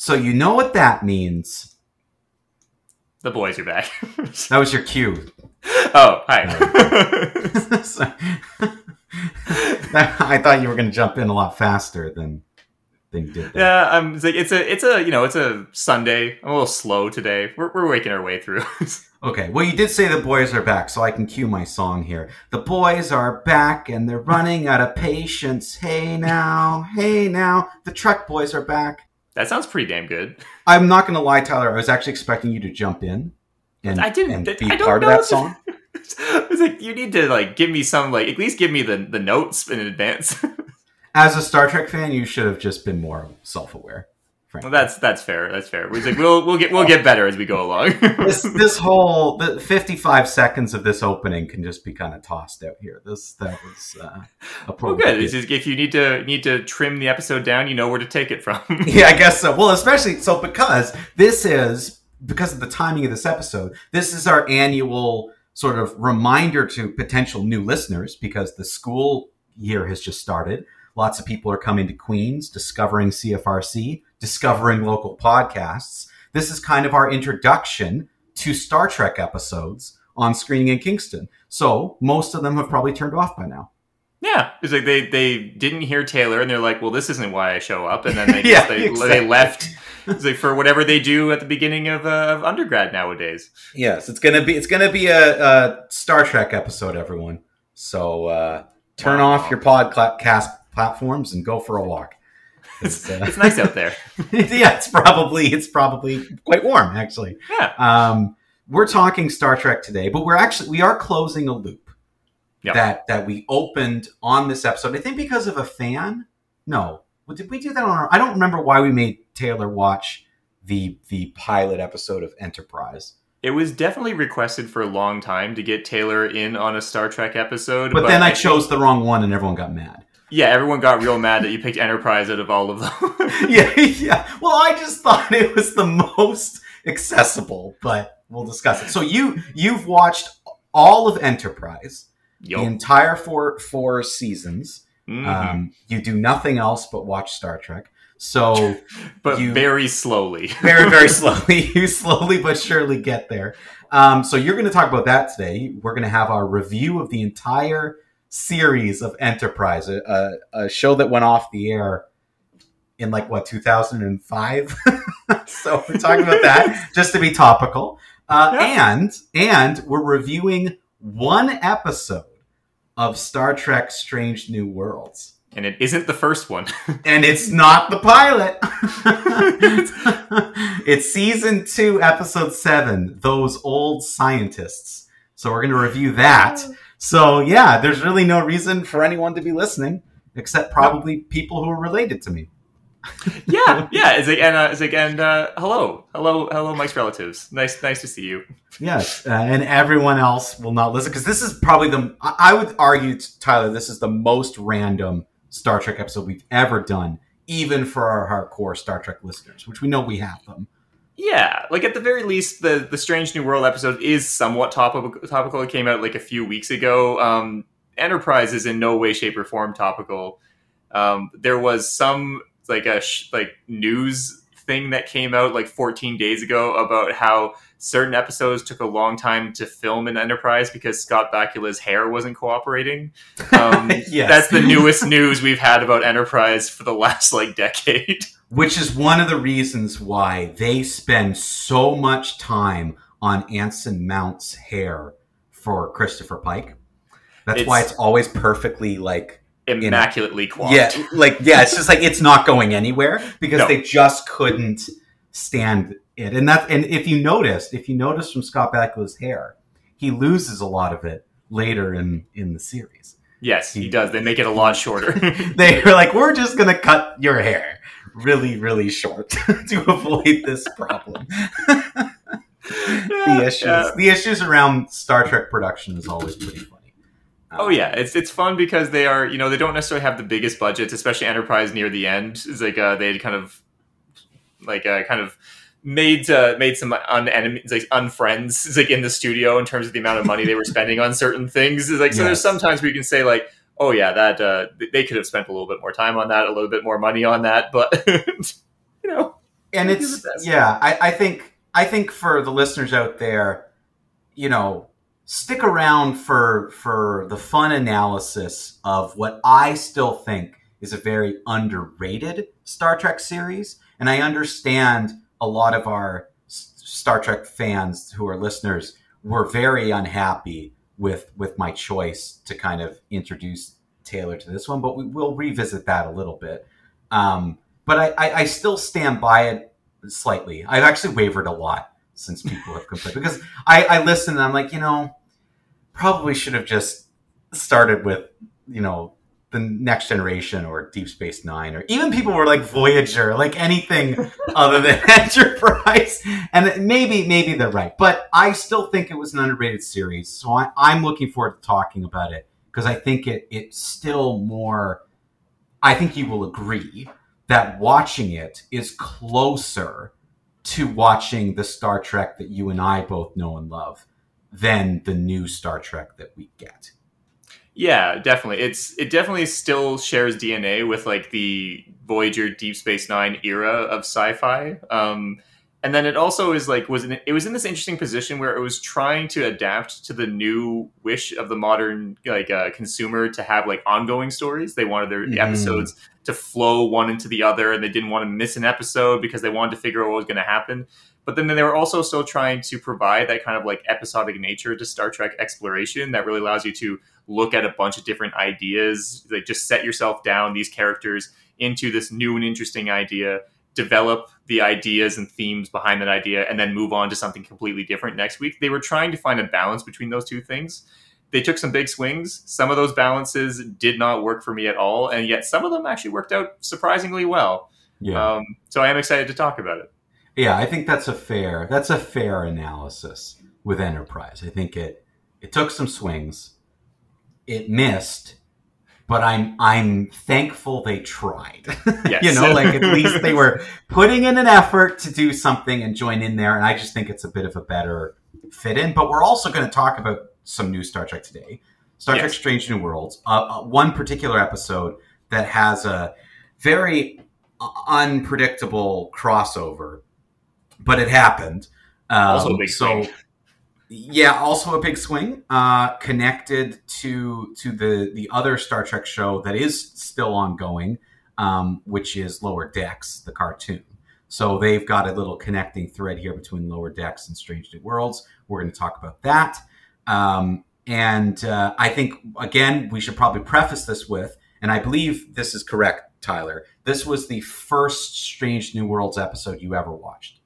so you know what that means. The boys are back. That was your cue. oh, hi. I thought you were going to jump in a lot faster than than you did. There. yeah, I'm it's like it's a it's a you know it's a Sunday. I'm a little slow today. We're we're waking our way through. Okay, well, you did say the boys are back, so I can cue my song here. The boys are back and they're running out of patience. Hey now, hey now, the Trek boys are back. That sounds pretty damn good. I'm not going to lie, Tyler. I was actually expecting you to jump in and, I didn't- and I be don't part of that song. it's like you need to like give me some like at least give me the the notes in advance. As a Star Trek fan, you should have just been more self-aware. Frankly. well, that's that's fair. That's fair. It's like we'll we'll get we'll get better as we go along. this this whole the 55 seconds of this opening can just be kind of tossed out here. This that was uh, well, appropriate. good. Just, if you need to need to trim the episode down, you know where to take it from. yeah, I guess so. Well, especially so because this is because of the timing of this episode. This is our annual sort of reminder to potential new listeners because the school year has just started. Lots of people are coming to Queens, discovering CFRC, discovering local podcasts. This is kind of our introduction to Star Trek episodes on screening in Kingston. So most of them have probably turned off by now. Yeah, it's like they they didn't hear Taylor, and they're like, "Well, this isn't why I show up." And then they Yeah, just, they, exactly. they left. Like for whatever they do at the beginning of, uh, of undergrad nowadays. Yes, it's gonna be it's gonna be a, a Star Trek episode, everyone. So uh, turn Wow. off your podcast platforms and go for a walk. It's, uh, it's nice out there. yeah, it's probably it's probably quite warm actually. Yeah, Um, we're talking Star Trek today, but we're actually we are closing a loop Yep. that that we opened on this episode. I think because of a fan. No, Well, did we do that on our? I don't remember why we made Taylor watch the the pilot episode of Enterprise. it was definitely requested for a long time to get Taylor in on a Star Trek episode. But, then I think- chose the wrong one, and everyone got mad. Yeah, everyone got real mad that you picked Enterprise out of all of them. yeah, yeah. Well, I just thought it was the most accessible, but we'll discuss it. So you you've watched all of Enterprise, the entire four four seasons. Mhm. Um, you do nothing else but watch Star Trek. So but you- very slowly. very very slowly, you slowly but surely get there. Um, so you're going to talk about that today. We're going to have our review of the entire series of Enterprise, a, a, a show that went off the air in like what 2005. so we're talking about that just to be topical, uh, Yeah. and and we're reviewing one episode of Star Trek: Strange New Worlds. And it isn't the first one. And it's not the pilot. it's season two, episode seven, Those Old Scientists. So we're going to review that. So, yeah, there's really no reason for anyone to be listening except probably people who are related to me. yeah, yeah. It's like and uh, it's like and uh, hello, hello, hello, Mike's relatives. Nice, nice to see you. Yes. Uh, and everyone else will not listen because this is probably the, I would argue, Tyler, this is the most random Star Trek episode we've ever done, even for our hardcore Star Trek listeners, which we know we have them. Yeah, like at the very least, the the Strange New World episode is somewhat topical. Topical. It came out like a few weeks ago. Um, Enterprise is in no way, shape, or form topical. Um, there was some like a sh- like news thing that came out like 14 days ago about how certain episodes took a long time to film in Enterprise because Scott Bakula's hair wasn't cooperating. Um, Yes. That's the newest news we've had about Enterprise for the last like decade. Which is one of the reasons why they spend so much time on Anson Mount's hair for Christopher Pike. That's why It's- it's always perfectly like Immaculately coiffed. yeah, like yeah, it's just like it's not going anywhere because No. they just couldn't stand it. And that and if you noticed, if you notice from Scott Bakula's hair, he loses a lot of it later in in the series. Yes, he does. They make it a lot shorter. They were like, "We're just gonna cut your hair really, really short to avoid this problem. the issues, Yeah. the issues around Star Trek production is always pretty funny. Um, Oh yeah, it's it's fun because they are you know they don't necessarily have the biggest budgets, especially Enterprise near the end. It's like uh, they had kind of like uh, kind of made uh, made some un enemies like unfriends like in the studio in terms of the amount of money they were spending on certain things. It's like so there's Yes. sometimes where you can say like oh yeah that uh, they could have spent a little bit more time on that, a little bit more money on that, but you know and it's yeah I, I think i think for the listeners out there you know stick around for for the fun analysis of what i still think is a very underrated star trek series and i understand a lot of our star trek fans who are listeners were very unhappy with with my choice to kind of introduce taylor to this one but we will revisit that a little bit um, but I, I, I still stand by it slightly. I've actually wavered a lot since people have complained because I, I listen and I'm like, you know, probably should have just started with, you know, the next generation or Deep Space Nine or even people were like Voyager, like anything other than Enterprise. And maybe maybe they're right, but I still think it was an underrated series. So I, I'm looking forward to talking about it because I think it it's still more. I think you will agree that watching it is closer to watching the Star Trek that you and I both know and love than the new Star Trek that we get. Yeah, definitely. It's it definitely still shares DNA with like the Voyager Deep Space Nine era of sci-fi. Um, and then it also is like was in, it was in this interesting position where it was trying to adapt to the new wish of the modern like uh, consumer to have like ongoing stories. They wanted their Mhm. episodes to flow one into the other, and they didn't want to miss an episode because they wanted to figure out what was going to happen. But then they were also still trying to provide that kind of like episodic nature to Star Trek exploration that really allows you to look at a bunch of different ideas, like just set yourself down these characters into this new and interesting idea, develop the ideas and themes behind that idea, and then move on to something completely different next week. They were trying to find a balance between those two things. They took some big swings. Some of those balances did not work for me at all, and yet some of them actually worked out surprisingly well. Um, so I am excited to talk about it. Yeah, I think that's a fair that's a fair analysis with Enterprise. I think it it took some swings, it missed, but I'm I'm thankful they tried. Yes. you know, like at least they were putting in an effort to do something and join in there, and I just think it's a bit of a better fit in. But we're also going to talk about some new Star Trek today, Star Trek: Strange New Worlds. Uh, uh, one particular episode that has a very unpredictable crossover, but it happened. Um, Also a big so, swing. yeah, also a big swing. Uh, connected to to the the other Star Trek show that is still ongoing, um, which is Lower Decks, the cartoon. So they've got a little connecting thread here between Lower Decks and Strange New Worlds. We're going to talk about that. Um, and uh, I think again we should probably preface this with, and I believe this is correct, Tyler. This was the first Strange New Worlds episode you ever watched.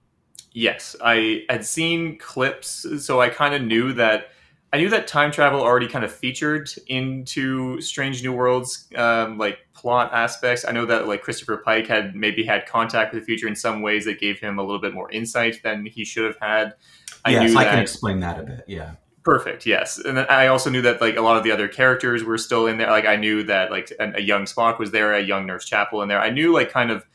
Yes, I had seen clips, so I kind of knew that. I knew that time travel already kind of featured into Strange New Worlds, um, like plot aspects. I know that like Christopher Pike had maybe had contact with the future in some ways that gave him a little bit more insight than he should have had. I yes, knew I that can explain that a bit. Yeah. Perfect. Yes, and then I also knew that like a lot of the other characters were still in there. Like I knew that like a, a young Spock was there, a young Nurse Chapel in there. I knew like kind of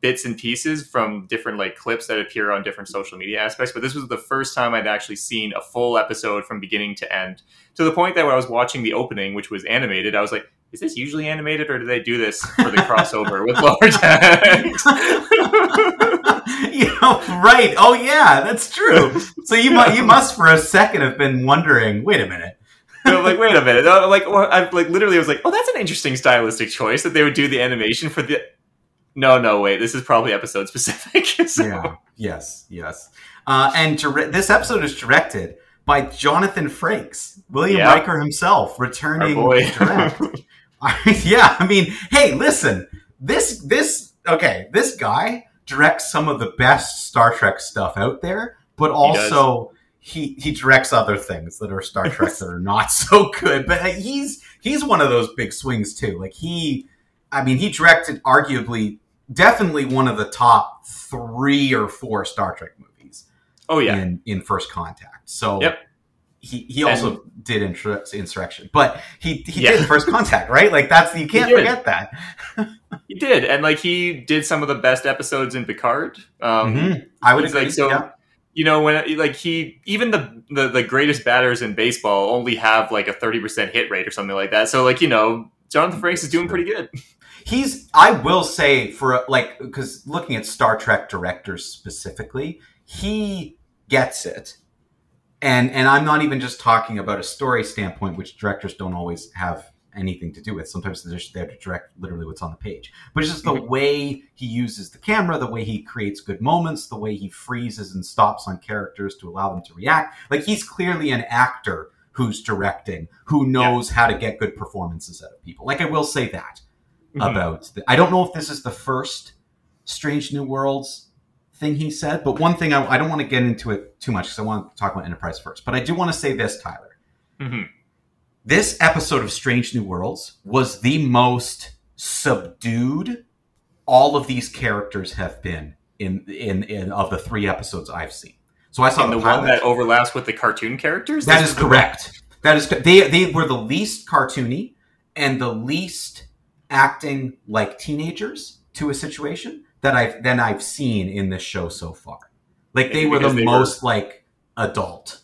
bits and pieces from different like clips that appear on different social media aspects. But this was the first time I'd actually seen a full episode from beginning to end. To the point that when I was watching the opening, which was animated, I was like, "Is this usually animated, or do they do this for the crossover with Lower Decks?" you know, right? Oh yeah, that's true. So you mu- you must for a second have been wondering. Wait a minute. So I'm like, wait a minute. Uh, Like, well, I like literally I was like, oh, that's an interesting stylistic choice that they would do the animation for the. No, no, wait. This is probably episode specific. So- Yeah. Yes. Yes. Uh, and dire- this episode is directed by Jonathan Frakes, William Yeah. Riker himself, returning direct. yeah, I mean, hey, listen, this this okay, this guy directs some of the best Star Trek stuff out there, but also he he directs other things that are Star Trek that are not so good. But uh, he's he's one of those big swings too. Like he, I mean, he directed arguably definitely one of the top three or four Star Trek movies Oh yeah, in in First Contact. So Yep. he he also did Insur- Insurrection, but he he Yeah. did First Contact, right? Like that's you can't forget that. he did, and like he did some of the best episodes in Picard. Um, Mhm. I would agree. like so. yeah. You know when like he even the, the the greatest batters in baseball only have like a thirty percent hit rate or something like that. So like you know Jonathan Frakes is doing pretty good. He's I will say for like because looking at Star Trek directors specifically, he gets it. And and I'm not even just talking about a story standpoint, which directors don't always have anything to do with. Sometimes they're just there to direct literally what's on the page. But it's just the Mhm. way he uses the camera, the way he creates good moments, the way he freezes and stops on characters to allow them to react. Like he's clearly an actor who's directing, who knows how to get good performances out of people. Like I will say that Mhm. about. The, I don't know if this is the first Strange New Worlds thing he said, but one thing I, I don't want to get into it too much because I want to talk about Enterprise first. But I do want to say this, Tyler. Mhm. This episode of Strange New Worlds was the most subdued all of these characters have been in in, in of the three episodes I've seen. So I saw the, the one that overlaps with the cartoon characters. That is correct. That is they they were the least cartoony and the least acting like teenagers to a situation that I've than I've seen in this show so far. Like they were the they were- most like adult.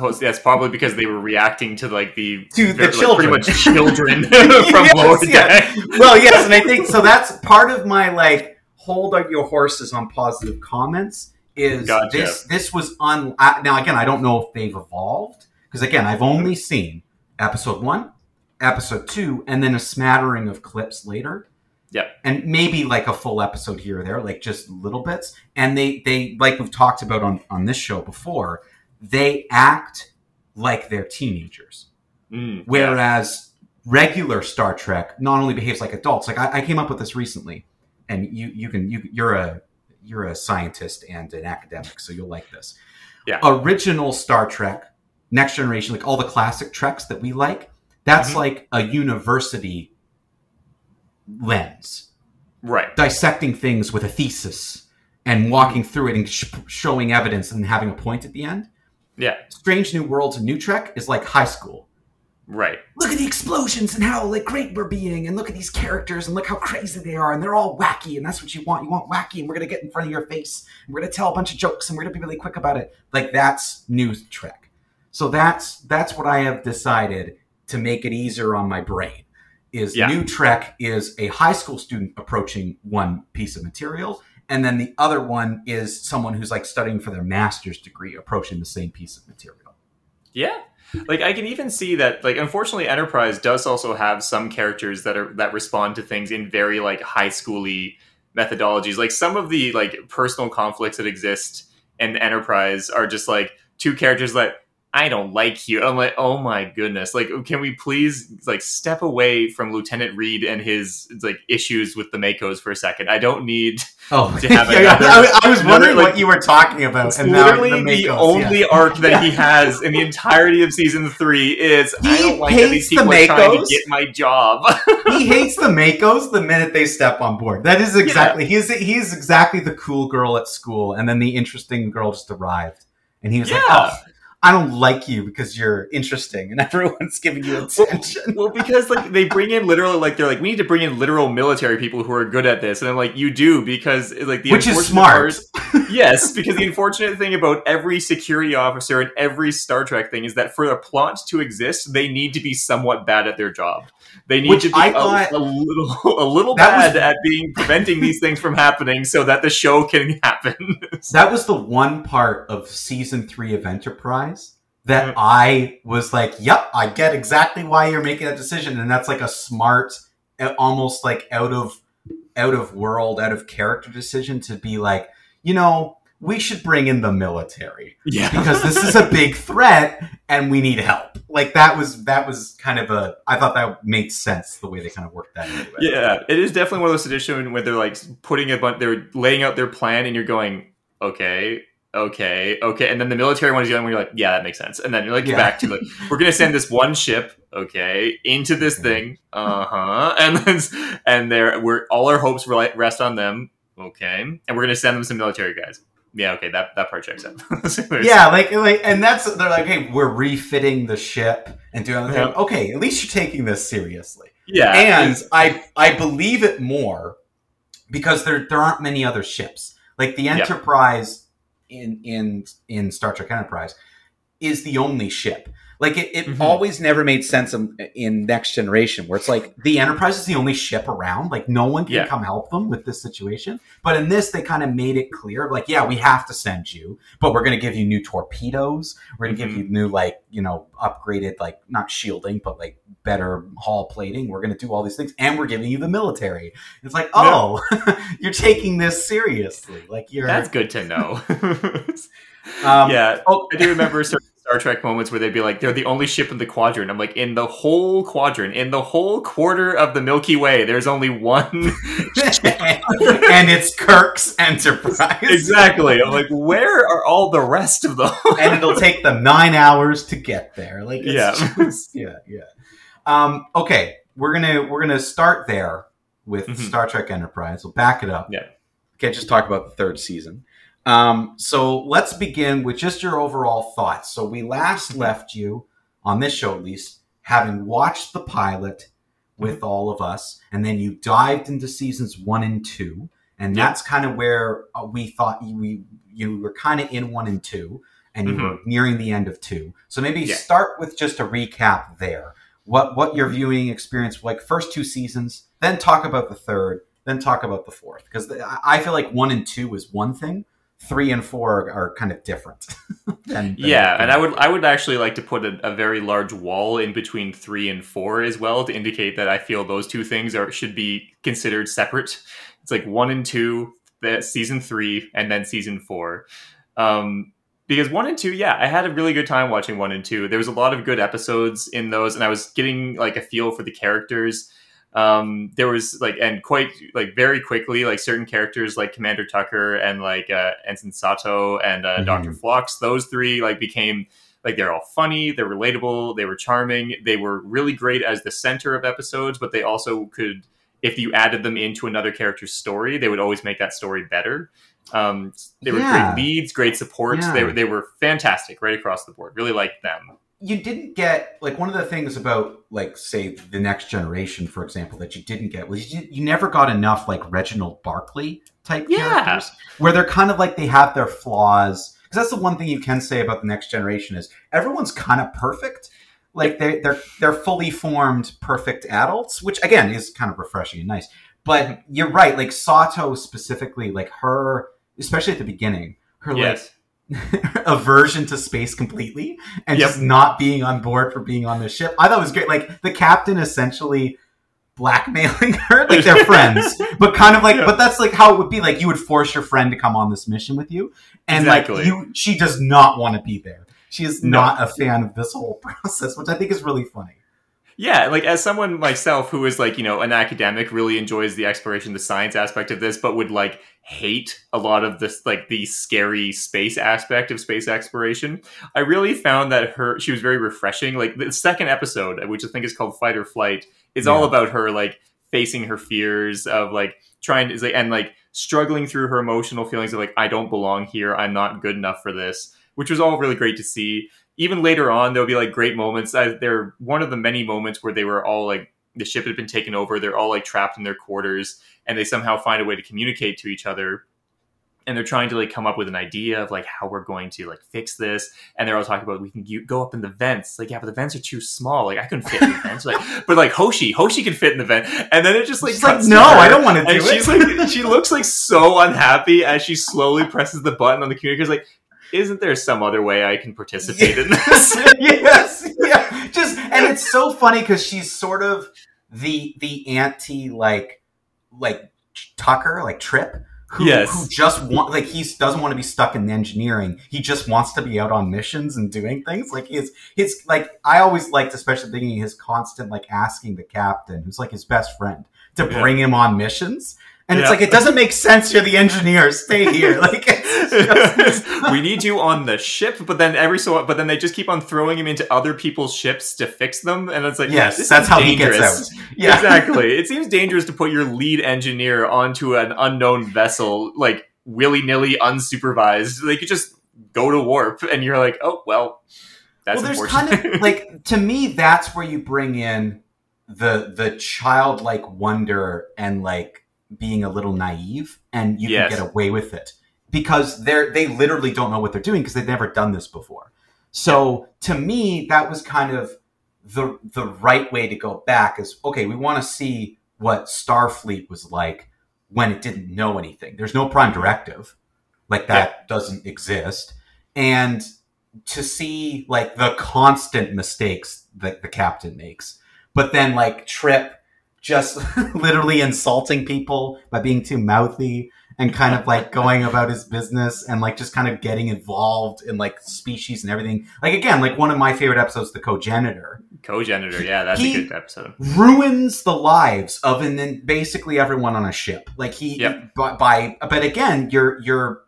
Oh, that's probably because they were reacting to like the To the like, children. pretty much children from Yes, Lower yeah. Well, yes, and I think so. That's part of my like hold on your horses on positive comments. Is Gotcha. this this was un I, now again? I don't know if they've evolved because again, I've only seen episode one, episode two, and then a smattering of clips later. Yeah, and maybe like a full episode here or there, like just little bits. And they they like we've talked about on on this show before. They act like they're teenagers. Mm, yeah. Whereas regular Star Trek not only behaves like adults. Like I, I came up with this recently, and you you can you you're a you're a scientist and an academic, so you'll like this. Yeah. Original Star Trek, Next Generation, like all the classic treks that we like. That's Mhm. like a university lens, right. dissecting things with a thesis and walking through it and sh- showing evidence and having a point at the end. Yeah. Strange New Worlds and New Trek is like high school Right. look at the explosions and how like great we're being and look at these characters and look how crazy they are and they're all wacky and that's what you want you want wacky and we're gonna get in front of your face and we're gonna tell a bunch of jokes and we're gonna be really quick about it like that's new trek so that's that's what i have decided to make it easier on my brain is Yeah. new trek is a high school student approaching one piece of material and then the other one is someone who's like studying for their master's degree approaching the same piece of material Yeah. Like I can even see that like unfortunately Enterprise does also have some characters that are that respond to things in very like high schooly methodologies. Like some of the like personal conflicts that exist in Enterprise are just like two characters that I don't like you. I'm like, oh my goodness. Like, can we please like step away from Lieutenant Reed and his like issues with the MACOs for a second? I don't need Oh, to have yeah, yeah. another- I, I was wondering like- what you were talking about. It's and literally the, MACOs, only yeah. arc that he has in the entirety of season three is I He don't like that these hates the people are trying to get my job. he hates the MACOs the minute they step on board. That is exactly he's he's exactly the cool girl at school, and then the interesting girl just arrived, and he was like, "Oh, I don't like you because you're interesting, and everyone's giving you attention." well, because like they bring in literal like they're like we need to bring in literal military people who are good at this, and I'm like you do because like the Which is smart. part- yes, because the unfortunate thing about every security officer and every Star Trek thing is that for a plot to exist, they need to be somewhat bad at their job. They need Which to be I a- thought- a, little a little That was- bad at being preventing these things from happening so that the show can happen. That was the one part of season three of Enterprise that. I was like, "Yep, I get exactly why you're making that decision," and that's like a smart, almost like out of out of world, out of character decision to be like, you know, we should bring in the military yeah. because this is a big threat and we need help. Like that was that was kind of a I thought that made sense the way they kind of worked that. Yeah, it is definitely one of those situations where they're like putting a bunch, they're laying out their plan, and you're going, okay, okay, okay, and then the military one is the only one you're like, yeah, that makes sense. And then you're like Yeah. back to like, we're gonna send this one ship, okay, into this thing, uh huh, and then and there we're all our hopes rest on them, okay, and we're gonna send them some military guys. Yeah, okay, that that part checks out. Yeah, like like, and that's they're like, hey, we're refitting the ship and doing Yeah. Okay, at least you're taking this seriously. yeah, and I I believe it more because there there aren't many other ships. Like the Yep. Enterprise in in in Star Trek Enterprise is the only ship. Like it, it Mhm. always never made sense in, in Next Generation, where it's like, the Enterprise is the only ship around. Like no one can Yeah. come help them with this situation. But in this, they kind of made it clear, like, yeah, we have to send you, but we're going to give you new torpedoes. We're going to Mhm. give you new, like, you know, upgraded, like not shielding, but like better hull plating. We're going to do all these things, and we're giving you the military. It's like, oh, you're taking this seriously. Like you're. that's good to know. um, yeah, Oh, I do remember certain Star Trek moments where they'd be like, "They're the only ship in the quadrant." I'm like, "In the whole quadrant, in the whole quarter of the Milky Way, there's only one." and it's Kirk's Enterprise. exactly. I'm like, "Where are all the rest of them?" and it'll take them nine hours to get there. Like, it's Yeah. just- yeah, yeah. Um, okay, we're gonna we're gonna start there with Mhm. Star Trek Enterprise. We'll back it up. Yeah. can't just talk about the third season. Um, so let's begin with just your overall thoughts. So we last Mm-hmm. left you on this show, at least, having watched the pilot with Mm-hmm. all of us, and then you dived into seasons one and two, and that's kind of where uh, we thought you, we you were kind of in one and two, and you were nearing the end of two. So maybe Mm-hmm. Yeah. start with just a recap there. What what your viewing experience like first two seasons, then talk about the third, then talk about the fourth because I I feel like one and two is one thing, three and four are, kind of different. than- than- yeah, and I would I would actually like to put a, a very large wall in between three and four as well to indicate that I feel those two things are should be considered separate. It's like one and two, the season three, and then season four. Um, because one and two, yeah, I had a really good time watching one and two. There was a lot of good episodes in those, and I was getting like a feel for the characters. Um, there was like, and quite like very quickly, like certain characters like Commander Tucker and like uh, Ensign Sato and uh, Mhm. Doctor Phlox. Those three like became like they're all funny, they're relatable, they were charming, they were really great as the center of episodes, but they also could, if you added them into another character's story, they would always make that story better. Um, they were Yeah. great leads, great supports. Yeah. They were they were fantastic right across the board. Really liked them. You didn't get like one of the things about like say the next generation, for example, that you didn't get was you, you never got enough like Reginald Barclay type Yeah. characters where they're kind of like they have their flaws. Because that's the one thing you can say about the next generation is everyone's kind of perfect. Like they they're they're fully formed perfect adults, which again is kind of refreshing and nice. But mm-hmm. you're right, like Sato specifically, like her, especially at the beginning, her like Yes. aversion to space completely and Yep. just not being on board for being on the ship. I thought it was great. Like the captain essentially blackmailing her, like they're friends, but kind of like, Yeah. but that's like how it would be. Like you would force your friend to come on this mission with you, and Exactly. like you, she does not want to be there. She is No. not a fan of this whole process, which I think is really funny. Yeah, like as someone myself who is like, you know, an academic, really enjoys the exploration, the science aspect of this, but would like hate a lot of this, like the scary space aspect of space exploration. I really found that her, she was very refreshing. Like the second episode, which I think is called Fight or Flight, is all about her like facing her fears of like trying to, and like struggling through her emotional feelings of like, I don't belong here, I'm not good enough for this, which was all really great to see even later on there'll be like great moments. I, they're one of the many moments where they were all like the ship had been taken over they're all like trapped in their quarters and they somehow find a way to communicate to each other and they're trying to like come up with an idea of like how we're going to like fix this and they're all talking about we can go up in the vents. Like yeah but the vents are too small. Like i couldn't fit in the vents. Like but like hoshi hoshi can fit in the vent and then it just like like, no, I don't want to do and it. she's like she looks like so unhappy as she slowly presses the button on the communicator. Like isn't there some other way I can participate in this? yes, yeah. Just and it's so funny because she's sort of the the anti like like Tucker like Trip. Who, Yes. who just want like he doesn't want to be stuck in engineering. He just wants to be out on missions and doing things. Like his his like I always liked, especially thinking his constant like asking the captain, who's like his best friend, to Yeah. bring him on missions. And it's like it doesn't make sense. You're the engineer. Stay here. Like just- we need you on the ship, but then every so but then they just keep on throwing him into other people's ships to fix them, and it's like yes, that's how he dangerous. gets out. Yeah, Exactly. It seems dangerous to put your lead engineer onto an unknown vessel, like willy nilly, unsupervised. They could just go to warp, and you're like, oh well, that's well, there's kind of like to me that's where you bring in the the childlike wonder and like being a little naive, and you Yes. can get away with it because they're they literally don't know what they're doing because they've never done this before. So to me, that was kind of the the right way to go back. Is okay, we want to see what Starfleet was like when it didn't know anything. There's no prime directive, like that doesn't exist, and to see like the constant mistakes that the captain makes, but then like Trip just literally insulting people by being too mouthy and kind of like going about his business and like just kind of getting involved in like species and everything. Like again, like one of my favorite episodes, the Cogenitor, Cogenitor, yeah, that's He- a good episode. ruins the lives of and then basically everyone on a ship. Like he Yep. by, by but again, you're you're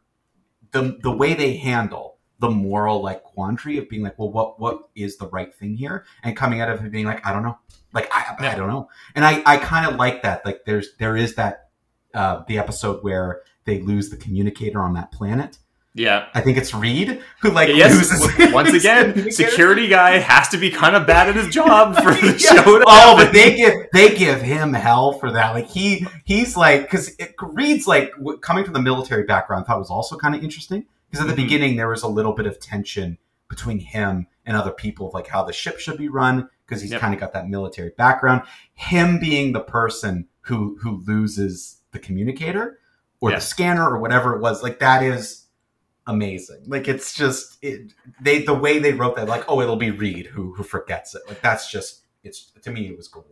the the way they handle the moral like quandary of being like, well, what what is the right thing here? And coming out of it being like, I don't know. Like I I don't know. And I I kind of like that. Like there's there is that uh the episode where they lose the communicator on that planet. Yeah. I think it's Reed who like yes. loses Once again, security guy has to be kind of bad at his job for the Yeah. show. To Oh, happen. but they give they give him hell for that. Like he he's like because Reed's like w- coming from the military background. I thought was also kind of interesting because at the Mhm. beginning there was a little bit of tension between him and other people of like how the ship should be run because he's Yep. kind of got that military background. Him being the person who who loses the communicator or Yeah. the scanner or whatever it was, like that is amazing. Like it's just it, they the way they wrote that, like oh it'll be Reed who who forgets it. Like that's just it's to me it was cool.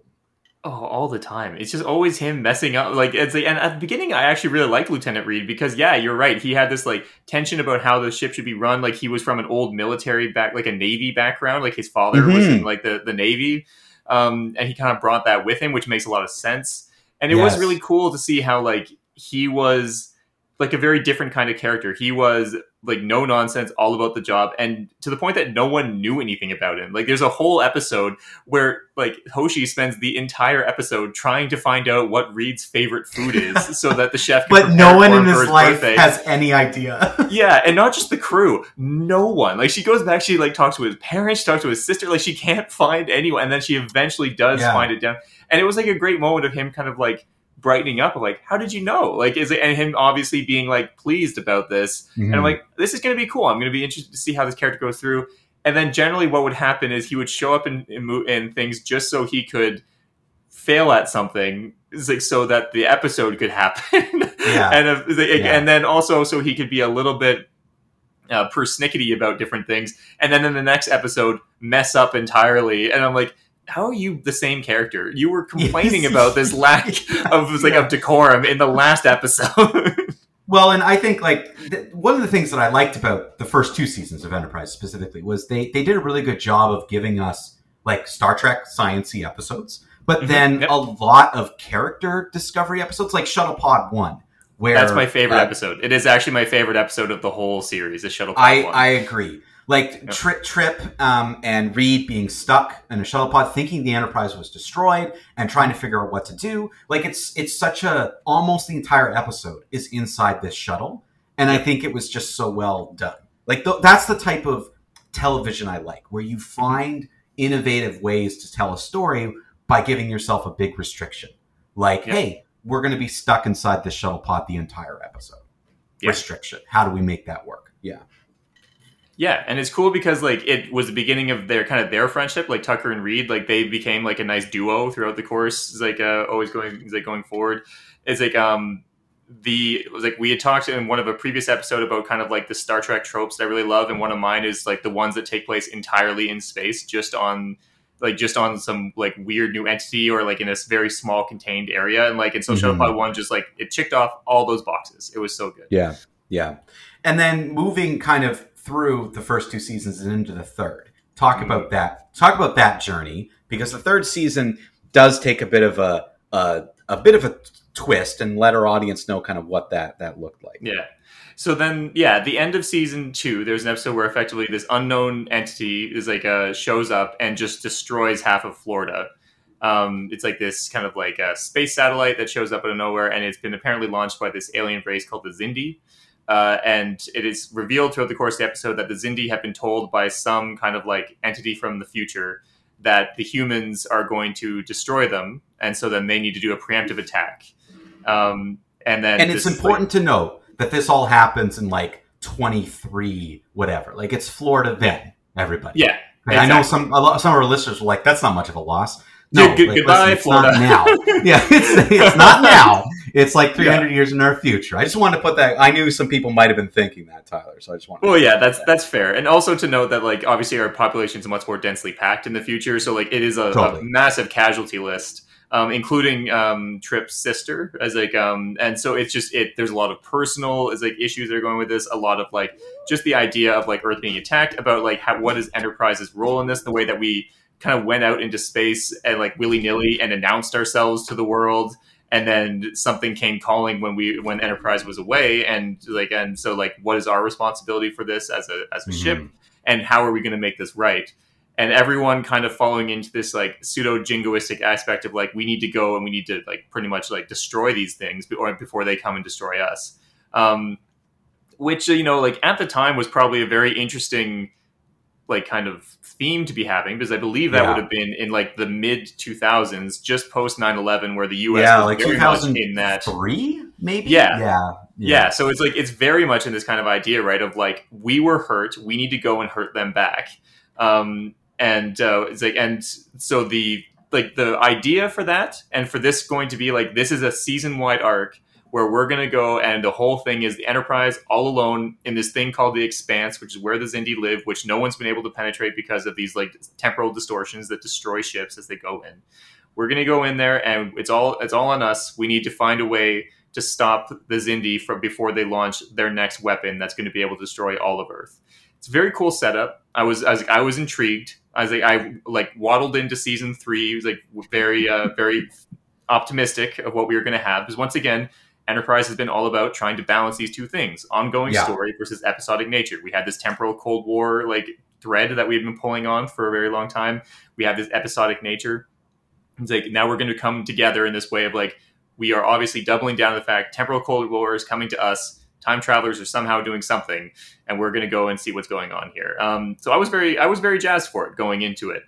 Oh, all the time. It's just always him messing up. Like it's like, and at the beginning, I actually really liked Lieutenant Reed because yeah, you're right. He had this like tension about how the ship should be run. Like he was from an old military back, like a Navy background. Like his father was Mhm. in like the the Navy, um, and he kind of brought that with him, which makes a lot of sense. And it was really cool to see how like he was like a very different kind of character. He was like no nonsense, all about the job, and to the point that no one knew anything about him. Like there's a whole episode where like Hoshi spends the entire episode trying to find out what Reed's favorite food is, so that the chef. Can But no one in his life birthday. has any idea. Yeah, and not just the crew. No one. Like she goes back, she like talks to his parents, she talks to his sister. Like she can't find anyone, and then she eventually does Yeah. find it down. And it was like a great moment of him kind of like brightening up. Like, how did you know? Like, is it and him obviously being like pleased about this. And Mm-hmm. I'm like, this is going to be cool. I'm going to be interested to see how this character goes through. And then generally, what would happen is he would show up in in, in things just so he could fail at something, It's like so that the episode could happen. Yeah. and uh, the- Yeah. and then also so he could be a little bit uh, persnickety about different things, and then in the next episode mess up entirely. And I'm like. How are you the same character? You were complaining Yes. about this lack of like Yeah. of decorum in the last episode. Well, and I think like th- one of the things that I liked about the first two seasons of Enterprise specifically was they they did a really good job of giving us like Star Trek sciency episodes, but Mhm. then Yep. a lot of character discovery episodes, like Shuttle Pod One, where That's my favorite uh, episode. It is actually my favorite episode of the whole series. The shuttle. I, one. I agree. Like Yep. Trip, Trip um, and Reed being stuck in a shuttle pod, thinking the Enterprise was destroyed, and trying to figure out what to do. Like it's it's such a almost the entire episode is inside this shuttle, and I think it was just so well done. Like th- that's the type of television I like, where you find innovative ways to tell a story by giving yourself a big restriction. Like, Yep. hey, we're going to be stuck inside this shuttle pod the entire episode. Yeah. Restriction. How do we make that work? Yeah. Yeah, and it's cool because like it was the beginning of their kind of their friendship, like Tucker and Reed, like they became like a nice duo throughout the course. It's like uh, always going, it's like going forward. It's like um the it was like we had talked in one of a previous episode about kind of like the Star Trek tropes that I really love, and one of mine is like the ones that take place entirely in space, just on like just on some like weird new entity or like in a very small contained area, and like and so Mhm. Shuttle One just like it checked off all those boxes. It was so good. Yeah, yeah. And then moving kind of through the first two seasons and into the third. Talk Mhm. about that. Talk about that journey because the third season does take a bit of a a, a bit of a twist and let our audience know kind of what that that looked like. Yeah. So then, yeah, the end of season two, there's an episode where effectively this unknown entity is like uh, shows up and just destroys half of Florida. Um, it's like this kind of like a space satellite that shows up out of nowhere, and it's been apparently launched by this alien race called the Xindi. Uh, and it is revealed throughout the course of the episode that the Xindi have been told by some kind of like entity from the future that the humans are going to destroy them, and so then they need to do a preemptive attack. Um, and then, and it's important to note that this all happens in like 23 whatever. Like it's Florida then, everybody. yeah, Like, I know some some of our listeners were like, "That's not much of a loss." No, good- like, goodbye, it's not Florida. now. yeah, it's, it's not now. It's like 300 years in our future. I just wanted to put that. I knew some people might have been thinking that, Tyler. So I just wanted. Well, yeah, that's that. that's fair, and also to note that like obviously our population is much more densely packed in the future, so like it is a, a massive casualty list, um, including um, Trip's sister as like um, and so it's just it. There's a lot of personal is like issues that are going with this, a lot of like just the idea of like Earth being attacked, about like how, what is Enterprise's role in this, the way that we kind of went out into space and like willy nilly and announced ourselves to the world. And then something came calling when we when enterprise was away. And like and so like what is our responsibility for this as a as a Mhm. ship? And how are we going to make this right? And everyone kind of following into this like pseudo jingoistic aspect of like we need to go and we need to like pretty much like destroy these things be- or before they come and destroy us. Um which you know like at the time was probably a very interesting like kind of theme to be having because I believe that Yeah. would have been in like the mid 2000s, just post 9/11, where the U.S. yeah, was like very much in that. 2003, maybe. Yeah. yeah, Yeah, so it's like it's very much in this kind of idea, right? Of like we were hurt, we need to go and hurt them back, um, and uh, it's like and so the like the idea for that and for this going to be like this is a season wide arc where we're going to go and the whole thing is the enterprise all alone in this thing called the expanse which is where the Xindi live which no one's been able to penetrate because of these like temporal distortions that destroy ships as they go in we're going to go in there and it's all it's all on us we need to find a way to stop the Xindi from before they launch their next weapon that's going to be able to destroy all of earth it's a very cool setup i was i was, I was intrigued I was like, I like waddled into season three. It was like very, uh, very optimistic of what we were going to have. Because once again, Enterprise has been all about trying to balance these two things: ongoing Yeah. story versus episodic nature. We had this temporal Cold War like thread that we had been pulling on for a very long time. We have this episodic nature. It's like now we're going to come together in this way of like we are obviously doubling down on the fact temporal Cold War is coming to us. Time travelers are somehow doing something, and we're going to go and see what's going on here. Um, so I was very, I was very jazzed for it going into it.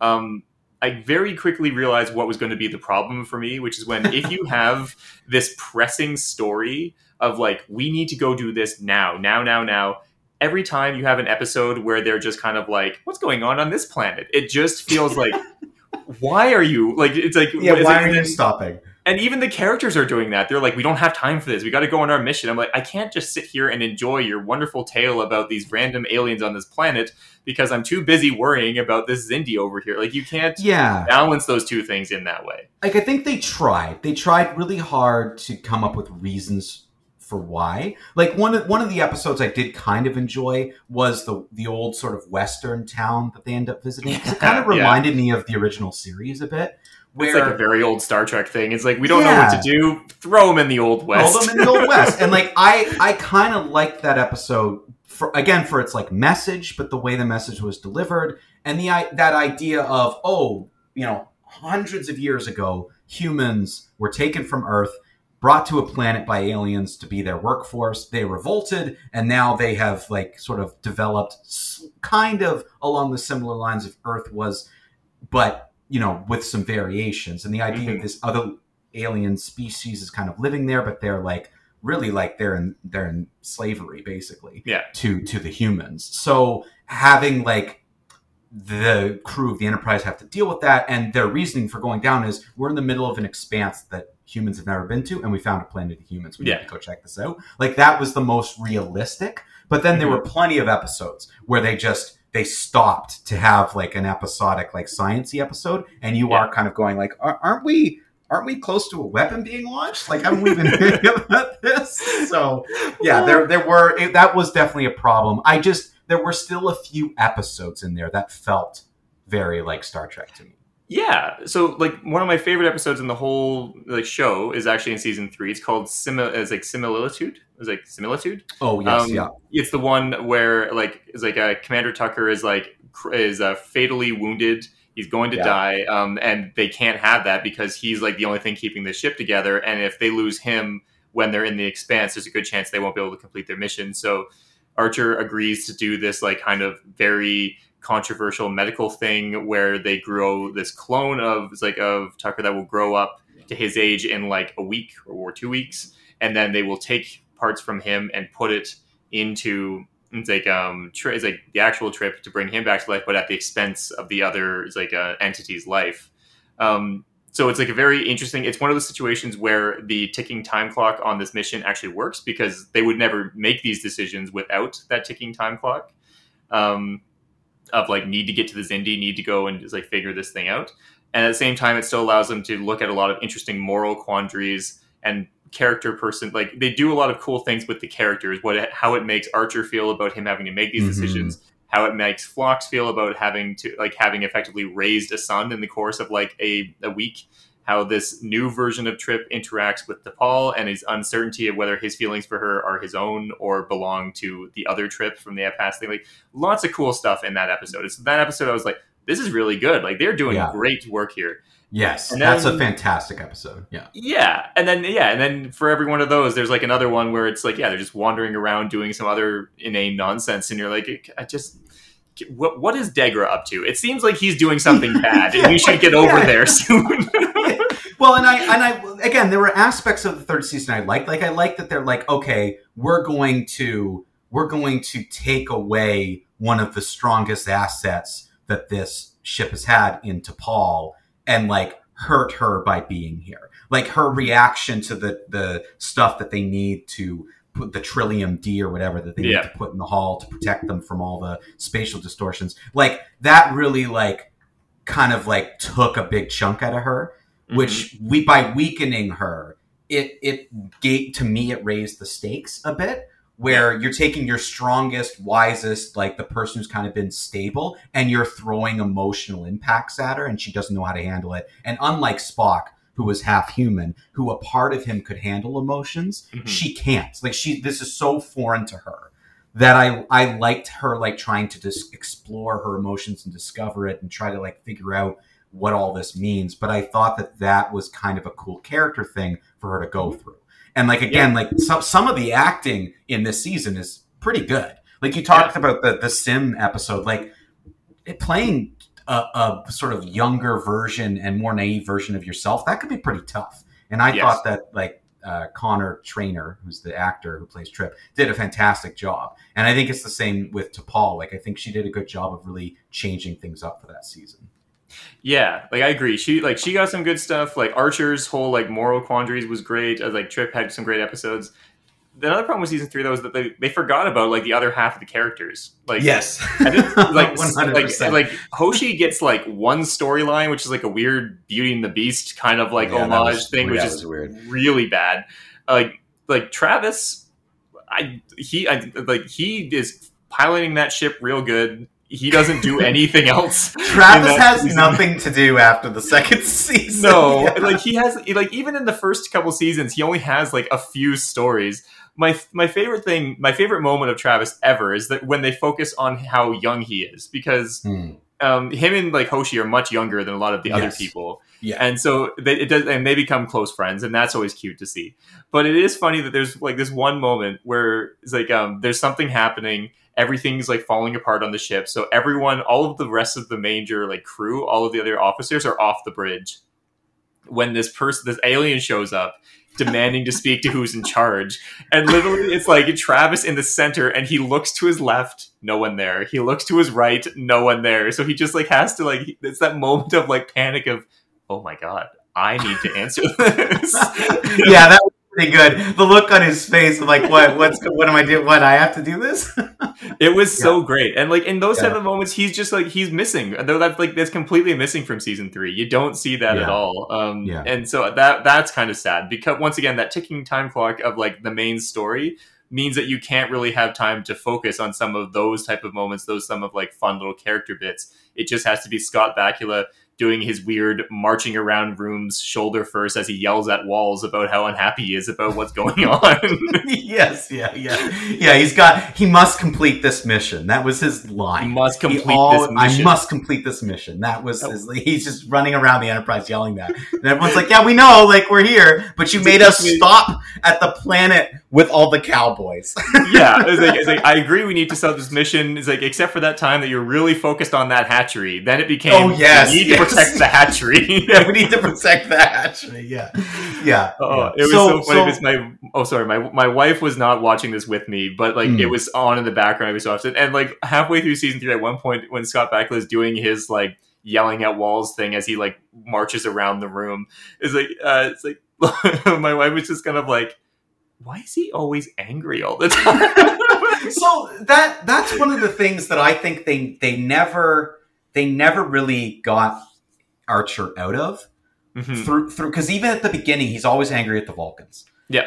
Um, I very quickly realized what was going to be the problem for me, which is when if you have this pressing story of like we need to go do this now, now, now, now. Every time you have an episode where they're just kind of like, "What's going on on this planet?" It just feels like, why are you like? It's like, yeah. Why are you stopping? And even the characters are doing that. They're like, we don't have time for this. We got to go on our mission. I'm like, I can't just sit here and enjoy your wonderful tale about these random aliens on this planet because I'm too busy worrying about this Xindi over here. Like, you can't Yeah, balance those two things in that way. like I think they tried. They tried really hard to come up with reasons for why. Like one of one of the episodes I did kind of enjoy was the the old sort of western town that they end up visiting. It kind of Yeah. reminded me of the original series a bit. Where It's like a very old Star Trek thing. It's like we don't know what to do. Throw them in the old west. Throw them in the old west, and like I, I kind of liked that episode for again for its like message, but the way the message was delivered, and the i- that idea of oh, you know, hundreds of years ago, humans were taken from Earth, brought to a planet by aliens to be their workforce. They revolted, and now they have like sort of developed kind of along the similar lines of Earth was, but you know, with some variations. And the idea Mhm. of this other alien species is kind of living there, but they're like really like they're in they're in slavery basically Yeah. to to the humans. So having like the crew of the Enterprise have to deal with that, and their reasoning for going down is we're in the middle of an expanse that humans have never been to, and we found a planet of humans. We Yeah. need to go check this out. Like that was the most realistic. But then there were plenty of episodes where they just they stopped to have like an episodic like sciency episode, and you Yeah. are kind of going like, aren't we? Aren't we close to a weapon being launched? Like, haven't we been hearing about this? So, yeah, there there were it, that was definitely a problem. I just there were still a few episodes in there that felt very like Star Trek to me. Yeah, so like one of my favorite episodes in the whole like show is actually in season three. It's called Simi- It's like similitude. It's like similitude. Oh yes, Um, yeah. It's the one where like it's like uh, Commander Tucker is like cr- is uh, fatally wounded. He's going to Yeah. die, um, and they can't have that because he's like the only thing keeping the ship together. And if they lose him when they're in the expanse, there's a good chance they won't be able to complete their mission. So Archer agrees to do this like kind of very controversial medical thing where they grow this clone of like of Tucker that will grow up to his age in like a week or two weeks, and then they will take parts from him and put it into it's like um tri- it's like the actual trip to bring him back to life, but at the expense of the other it's like uh, entity's life. Um, so it's like a very interesting. It's one of those situations where the ticking time clock on this mission actually works because they would never make these decisions without that ticking time clock. Um, of like need to get to the Xindi, need to go and just like figure this thing out. And at the same time, it still allows them to look at a lot of interesting moral quandaries and character person. Like they do a lot of cool things with the characters. What it, how it makes Archer feel about him having to make these Mhm. decisions. How it makes Phlox feel about having to like having effectively raised a son in the course of like a, a week. How this new version of Trip interacts with T'Pol and his uncertainty of whether his feelings for her are his own or belong to the other Trip from the past thing. Like lots of cool stuff in that episode. It's that episode I was like, this is really good. Like they're doing Yeah. great work here. Yes, And that's a fantastic episode. Yeah. Yeah, and then yeah, and then for every one of those, there's like another one where it's like yeah, they're just wandering around doing some other inane nonsense, and you're like, I just. What what is Degra up to? It seems like he's doing something bad, and you should get over Yeah. there soon. Well, and I and I again, there were aspects of the third season I liked. Like I like that they're like, okay, we're going to we're going to take away one of the strongest assets that this ship has had in T'Pol, and like hurt her by being here. Like her reaction to the the stuff that they need to put the trellium D or whatever that they Yeah. need to put in the hall to protect them from all the spatial distortions. Like that really like kind of like took a big chunk out of her mm-hmm. which we by weakening her it it gave to me it raised the stakes a bit where you're taking your strongest wisest like the person who's kind of been stable and you're throwing emotional impacts at her and she doesn't know how to handle it and unlike spock who was half human who a part of him could handle emotions Mhm. she can't like she this is so foreign to her that I I liked her like trying to just explore her emotions and discover it and try to like figure out what all this means. But I thought that that was kind of a cool character thing for her to go through. And like again, like some some of the acting in this season is pretty good. Like you talked about the the sim episode, like it playing a, a sort of younger version and more naive version of yourself that could be pretty tough. And I Yes. thought that like uh, Connor Trinneer, who's the actor who plays Trip, did a fantastic job. And I think it's the same with T'Pol. Like I think she did a good job of really changing things up for that season. Yeah, like I agree. She like she got some good stuff. Like Archer's whole like moral quandaries was great. Uh, like Trip had some great episodes. The other problem with season three though is that they, they forgot about like the other half of the characters. Like yes, think, like like like Hoshi gets like one storyline, which is like a weird Beauty and the Beast kind of like Yeah, homage was- thing, which that is weird. really bad. Like like Travis, I he I, like he is piloting that ship real good. He doesn't do anything else. Travis has season. nothing to do after the second season. No, Yeah. like he has like even in the first couple seasons, he only has like a few stories. My my favorite thing, my favorite moment of Travis ever is that when they focus on how young he is, because Hmm. um, him and like Hoshi are much younger than a lot of the other people. Yeah. and so they, it does, and they become close friends, and that's always cute to see. But it is funny that there's like this one moment where it's like um, there's something happening. Everything's like falling apart on the ship. So everyone, all of the rest of the major like crew, all of the other officers are off the bridge. When this person, this alien shows up, demanding to speak to who's in charge, and literally it's like Travis in the center, and he looks to his left, no one there. He looks to his right, no one there. So he just like has to like it's that moment of like panic of, oh my god, I need to answer this. yeah, that was pretty good. The look on his face of like, what? What's? What am I doing? What? I have to do this? It was so great, and like in those type of moments, he's just like he's missing. Though that's like that's completely missing from season three. You don't see that at all. Um, Yeah. and so that that's kind of sad because once again, that ticking time clock of like the main story means that you can't really have time to focus on some of those type of moments, those some of like fun little character bits. It just has to be Scott Bakula doing his weird marching around rooms shoulder first as he yells at walls about how unhappy he is about what's going on. yes, yeah, yeah, yeah. He's got. He must complete this mission. That was his line. must He complete all- this mission. I must complete this mission. That was his, he's just running around the Enterprise yelling that, and everyone's like, "Yeah, we know, like we're here, but you made us stop at the planet with all the cowboys." yeah, it's like, it's like, I agree. We need to sell this mission. It's like, except for that time that you're really focused on that hatchery. Then it became, Oh, yes, we need yes. to protect the hatchery. yeah, we need to protect that. Actually, yeah, yeah. Oh, yeah. it was So- so, funny so- because my oh sorry my my wife was not watching this with me, but like Mm. it was on in the background every so often. And like halfway through season three, at one point when Scott Bakula is doing his like yelling at walls thing as he like marches around the room, is like uh, it's like my wife was just kind of like, why is he always angry all the time? so that that's one of the things that I think they they never they never really got Archer out of Mhm. through through because even at the beginning he's always angry at the Vulcans. Yeah.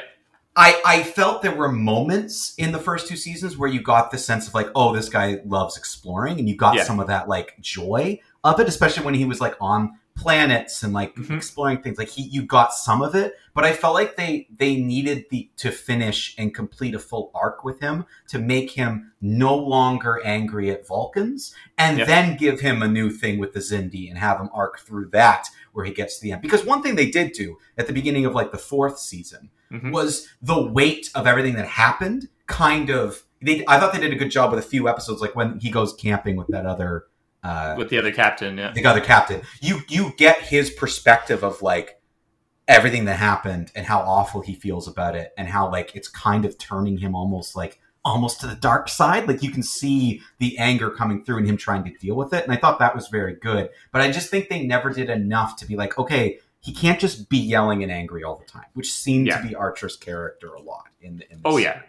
I, I felt there were moments in the first two seasons where you got the sense of like, oh, this guy loves exploring, and you got Yeah. some of that like joy of it, especially when he was like on planets and like Mhm. exploring things. Like he, you got some of it, but I felt like they they needed the to finish and complete a full arc with him to make him no longer angry at Vulcans, and Yep. then give him a new thing with the Xindi and have him arc through that where he gets to the end. Because one thing they did do at the beginning of like the fourth season Mhm. was the weight of everything that happened kind of they I thought they did a good job with a few episodes like when he goes camping with that other uh with the other captain. Yeah, the other captain. You you get his perspective of like everything that happened and how awful he feels about it and how like it's kind of turning him almost like almost to the dark side like you can see the anger coming through and him trying to deal with it and i thought that was very good but i just think they never did enough to be like okay he can't just be yelling and angry all the time which seemed Yeah. to be archer's character a lot in the in the Oh, yeah.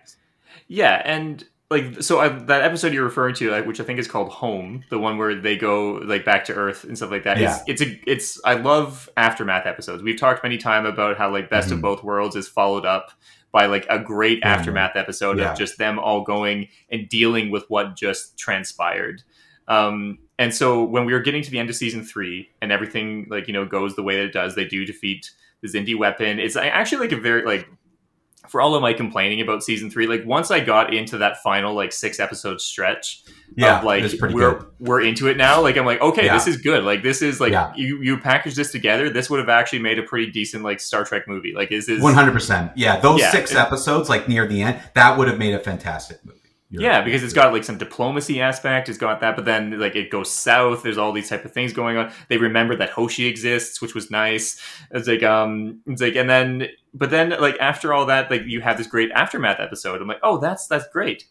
Yeah, and like so I, that episode you're referring to, like, which I think is called Home, the one where they go like back to Earth and stuff like that. Yeah. It's, it's a it's I love aftermath episodes. We've talked many time about how like Best Mhm. of Both Worlds is followed up by like a great Mhm. aftermath episode Yeah. of just them all going and dealing with what just transpired. Um, and so when we were getting to the end of season three and everything like you know goes the way that it does, they do defeat the Xindi weapon. It's actually like a very like for all of my complaining about season three, like once I got into that final like six episode stretch yeah of like we're good we're into it now, like I'm like, okay, Yeah. this is good. Like this is like Yeah. you you package this together, this would have actually made a pretty decent like Star Trek movie. Like is this 100% yeah those Yeah, six it- episodes like near the end that would have made a fantastic movie You're- yeah, because it's got like some diplomacy aspect. It's got that, but then like it goes south. There's all these type of things going on. They remember that Hoshi exists, which was nice. It's like um, it's like and then but then like after all that, like you have this great aftermath episode. I'm like, oh, that's that's great.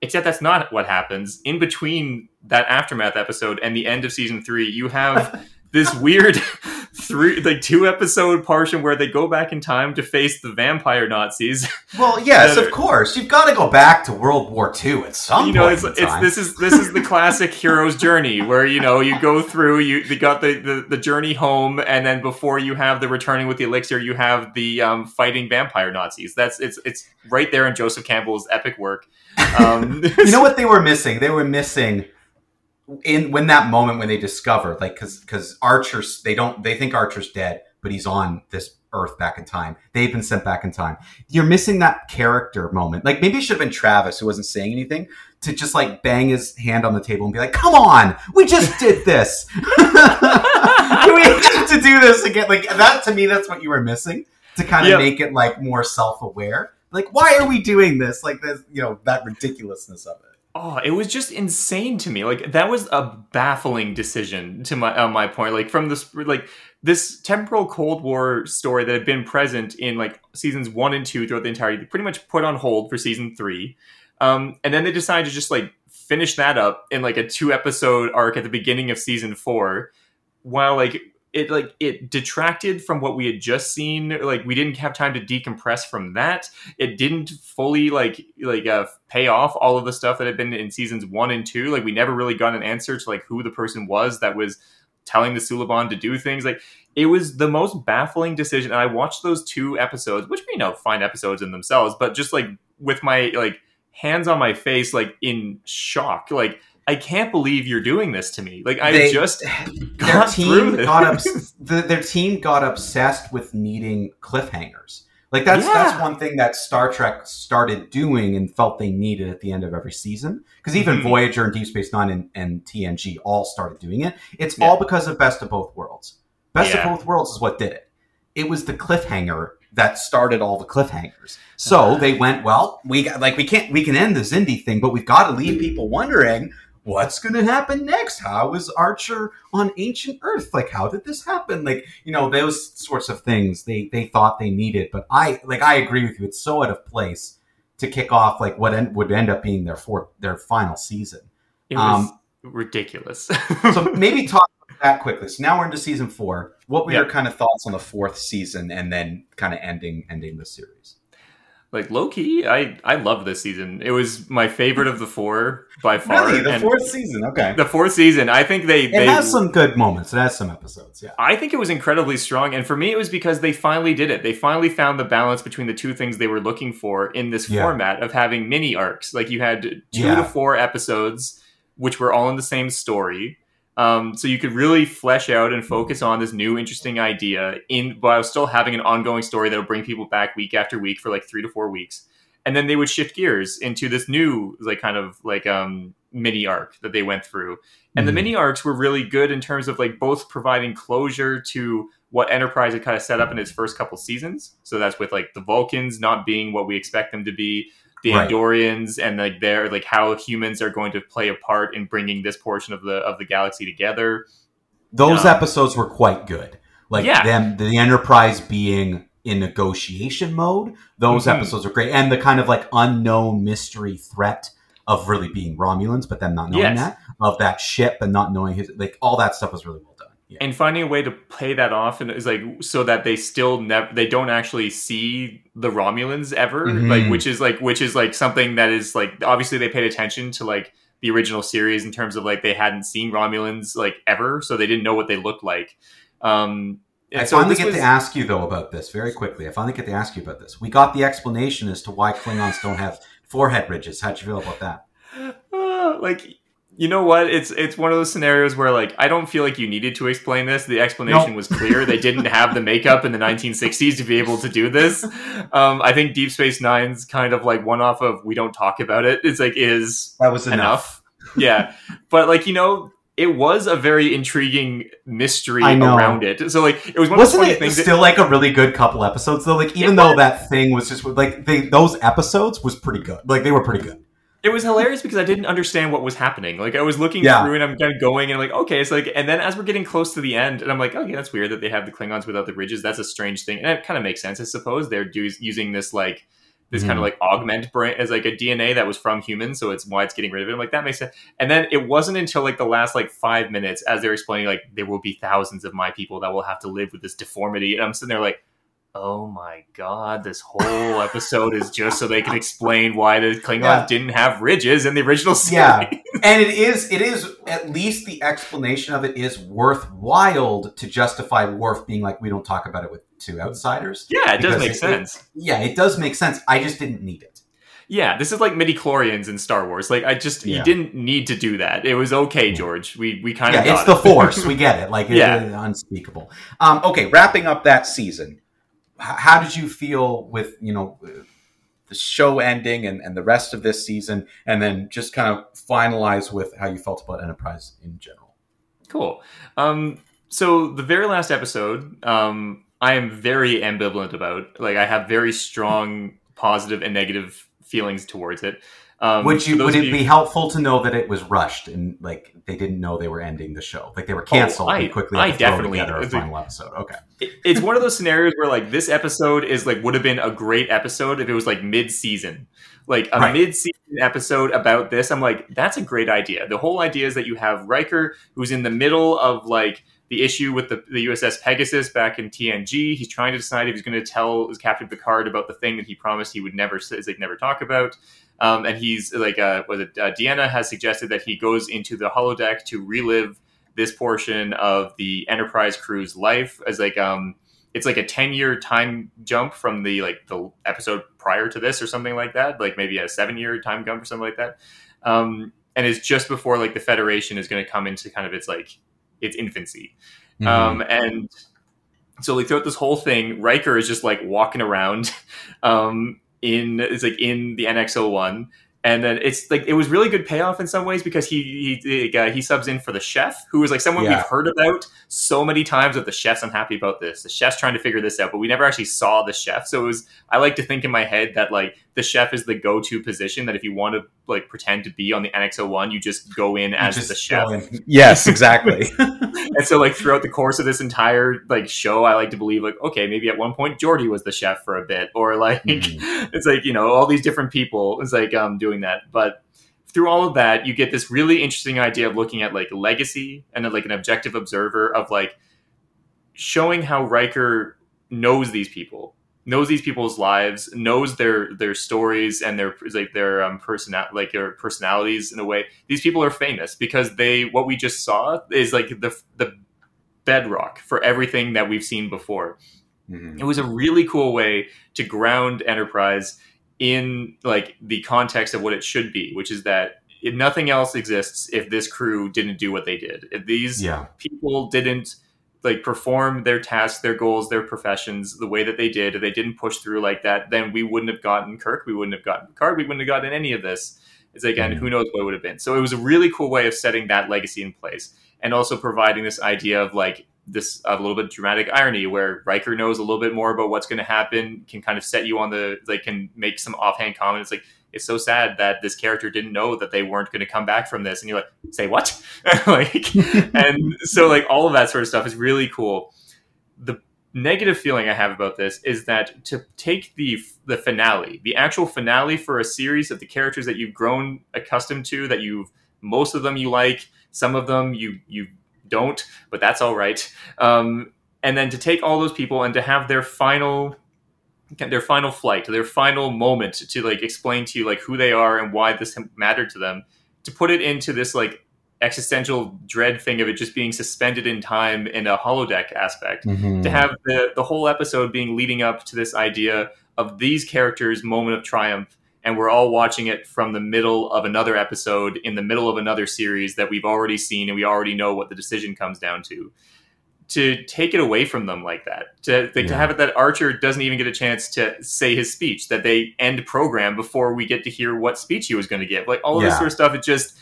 Except that's not what happens in between that aftermath episode and the end of season three. You have this weird three like two episode portion where they go back in time to face the vampire Nazis. Well, yes, of course. You've got to go back to World War II at some you know, point it's, it's this is this is the classic hero's journey where you know you go through you you got the, the the journey home and then before you have the returning with the elixir you have the um, fighting vampire Nazis. That's it's it's right there in Joseph Campbell's epic work. Um, you know what they were missing? They were missing in when that moment when they discover like because because Archer's they don't they think Archer's dead, but he's on this Earth back in time. They've been sent back in time. You're missing that character moment. Like maybe it should have been Travis who wasn't saying anything to just like bang his hand on the table and be like, "Come on, we just did this. we have to do this again." Like that to me, that's what you were missing to kind of Yep. make it like more self aware. Like, why are we doing this? Like this, you know, that ridiculousness of it. Oh, it was just insane to me. Like that was a baffling decision to my on my point. Like from this like this temporal Cold War story that had been present in like seasons one and two throughout the entire, pretty much put on hold for season three, um, and then they decided to just like finish that up in like a two episode arc at the beginning of season four, while like it like it detracted from what we had just seen. Like we didn't have time to decompress from that it didn't fully like like uh, pay off all of the stuff that had been in seasons one and two. Like we never really got an answer to like who the person was that was telling the Suliban to do things. Like it was the most baffling decision. And I watched those two episodes, which you know fine episodes in themselves, but just like with my like hands on my face, like in shock. Like I can't believe you're doing this to me. Like I They- just their team got obs- the, their team got obsessed with needing cliffhangers. Like that's that's one thing that Star Trek started doing and felt they needed at the end of every season. Because even Mhm. Voyager and Deep Space Nine and, and TNG all started doing it. It's Yeah. all because of Best of Both Worlds. Best Yeah. of Both Worlds is what did it. It was the cliffhanger that started all the cliffhangers. So they went, well, we got, like we can't we can end the Xindi thing, but we've got to leave people wondering what's going to happen next. How is Archer on ancient Earth? Like, how did this happen? Like, you know, those sorts of things they they thought they needed. But I like I agree with you. It's so out of place to kick off like what en- would end up being their fourth their final season. It was Um, ridiculous. So maybe talk about that quickly. So now we're into season four. What were your kind of thoughts on the fourth season and then kind of ending ending the series? Like low key, I I love this season. It was my favorite of the four by far. Really, the and fourth season. Okay, the fourth season. I think they it they has some good moments. It has some episodes. Yeah. I think it was incredibly strong, and for me, it was because they finally did it. They finally found the balance between the two things they were looking for in this Yeah. format of having mini arcs. Like you had two Yeah. to four episodes, which were all in the same story, um, so you could really flesh out and focus on this new, interesting idea in while still having an ongoing story that will bring people back week after week for like three to four weeks, and then they would shift gears into this new, like kind of like um, mini arc that they went through. And the Mhm. mini arcs were really good in terms of like both providing closure to what Enterprise had kind of set up in its first couple seasons. So that's with like the Vulcans not being what we expect them to be, the Right. Andorians, and like their like how humans are going to play a part in bringing this portion of the of the galaxy together. Those Yeah. episodes were quite good. Like Yeah. them, the Enterprise being in negotiation mode. Those Mhm. episodes are great, and the kind of like unknown mystery threat of really being Romulans, but them not knowing Yes. that of that ship and not knowing his like all that stuff was really well. Yeah. and finding a way to play that off and is like so that they still never they don't actually see the Romulans ever Mhm. like which is like which is like something that is like obviously they paid attention to like the original series in terms of like they hadn't seen Romulans like ever so they didn't know what they looked like um I so finally get was- to ask you though about this very quickly. I finally get to ask you about this. We got the explanation as to why Klingons don't have forehead ridges. How'd you feel about that? Uh, like you know what? It's it's one of those scenarios where like i don't feel like you needed to explain this. The explanation Nope. was clear. They didn't have the makeup in the 1960s to be able to do this. Um, i think deep space nine's kind of like one off of we don't talk about it it's like is That was enough, yeah. But like you know it was a very intriguing mystery around it. So like it was one Wasn't of those it things that- still like a really good couple episodes though? Like even though that thing was just like they those episodes was pretty good. Like they were pretty good. It was hilarious because I didn't understand what was happening. Like I was looking Yeah. through and I'm kind of going and like, okay, it's like, and then as we're getting close to the end, and I'm like, okay, that's weird that they have the Klingons without the ridges. That's a strange thing, and it kind of makes sense, I suppose. They're do- using this like this kind Mhm. of like augment brain as like a DNA that was from humans, so it's why it's getting rid of it. I'm like, that makes sense. And then it wasn't until like the last like five minutes as they're explaining like there will be thousands of my people that will have to live with this deformity, and I'm sitting there like. Oh my god, this whole episode is just so they can explain why the Klingons Yeah. didn't have ridges in the original series. Yeah. And it is it is at least the explanation of it is worthwhile to justify Worf being like we don't talk about it with two outsiders. Yeah, it does make it- sense. Yeah, it does make sense. I just didn't need it. yeah, this is like midi-chlorians in Star Wars. Like I just Yeah. you didn't need to do that. It was okay, George. We we kind Yeah, of it's got the it. force. We get it. Like it- Yeah. unspeakable. Um, okay, wrapping up that season. How did you feel with you know the show ending and, and the rest of this season, and then just kind of finalize with how you felt about Enterprise in general? Cool. Um, so the very last episode, um, I am very ambivalent about. Like I have very strong positive and negative feelings towards it. Um, would you would it be helpful to know that it was rushed and like they didn't know they were ending the show, like they were canceled Oh, I- and quickly I had to throw definitely- together a final episode? Okay, It- it's one of those scenarios where like this episode is like would have been a great episode if it was like mid-season. Like a Right. mid-season episode about this i'm like that's a great idea. The whole idea is that you have Riker who's in the middle of like the issue with the, the uss pegasus back in tng he's trying to decide if he's going to tell his captain picard about the thing that he promised he would never say like never talk about um, and he's like uh, was it uh, deanna has suggested that he goes into the holodeck to relive this portion of the Enterprise crew's life as like um it's like a 10 year time jump from the like the episode prior to this or something like that like maybe a 7 year time jump or something like that um and it's just before like the Federation is going to come into kind of its like its infancy. Mhm. Um, and so like throughout this whole thing, Riker is just like walking around um, in it's like in the NX01. And then it's like it was really good payoff in some ways because he he uh, he subs in for the chef, who is like someone Yeah. we've heard about so many times. That the chef's unhappy about this. The chef's trying to figure this out, but we never actually saw the chef. So it was I like to think in my head that like the chef is the go to position. That if you want to like pretend to be on the NX01, you just go in as just the chef. in- Yes, exactly. And so, like throughout the course of this entire like show, I like to believe like, okay, maybe at one point Geordi was the chef for a bit, or like Mhm. it's like you know all these different people. It's like um doing that, but through all of that, you get this really interesting idea of looking at like legacy and like an objective observer of like showing how Riker knows these people, knows these people's lives, knows their their stories and their like their um person like their personalities in a way. These people are famous because they what we just saw is like the the bedrock for everything that we've seen before Mhm. it was a really cool way to ground enterprise in like the context of what it should be which is that if nothing else exists if this crew didn't do what they did if these Yeah. people didn't like perform their tasks their goals their professions the way that they did if they didn't push through like that then we wouldn't have gotten kirk we wouldn't have gotten picard we wouldn't have gotten any of this it's like and Mhm. who knows what it would have been so it was a really cool way of setting that legacy in place and also providing this idea of like this a little bit dramatic irony where Riker knows a little bit more about what's going to happen, can kind of set you on the like can make some offhand comments like it's so sad that this character didn't know that they weren't going to come back from this, and you're like, say what? like, and so like all of that sort of stuff is really cool. The negative feeling I have about this is that to take the the finale, the actual finale for a series of the characters that you've grown accustomed to, that you've most of them you like, some of them you you don't, but that's all right. Um, and then to take all those people and to have their final their final flight, their final moment to like explain to you like who they are and why this mattered to them, to put it into this like existential dread thing of it just being suspended in time in a holodeck aspect Mhm. to have the the whole episode being leading up to this idea of these characters' moment of triumph, and we're all watching it from the middle of another episode in the middle of another series that we've already seen and we already know what the decision comes down to. To take it away from them like that, to to Yeah. have it that Archer doesn't even get a chance to say his speech, that they end program before we get to hear what speech he was going to give, like all of this sort of stuff. It just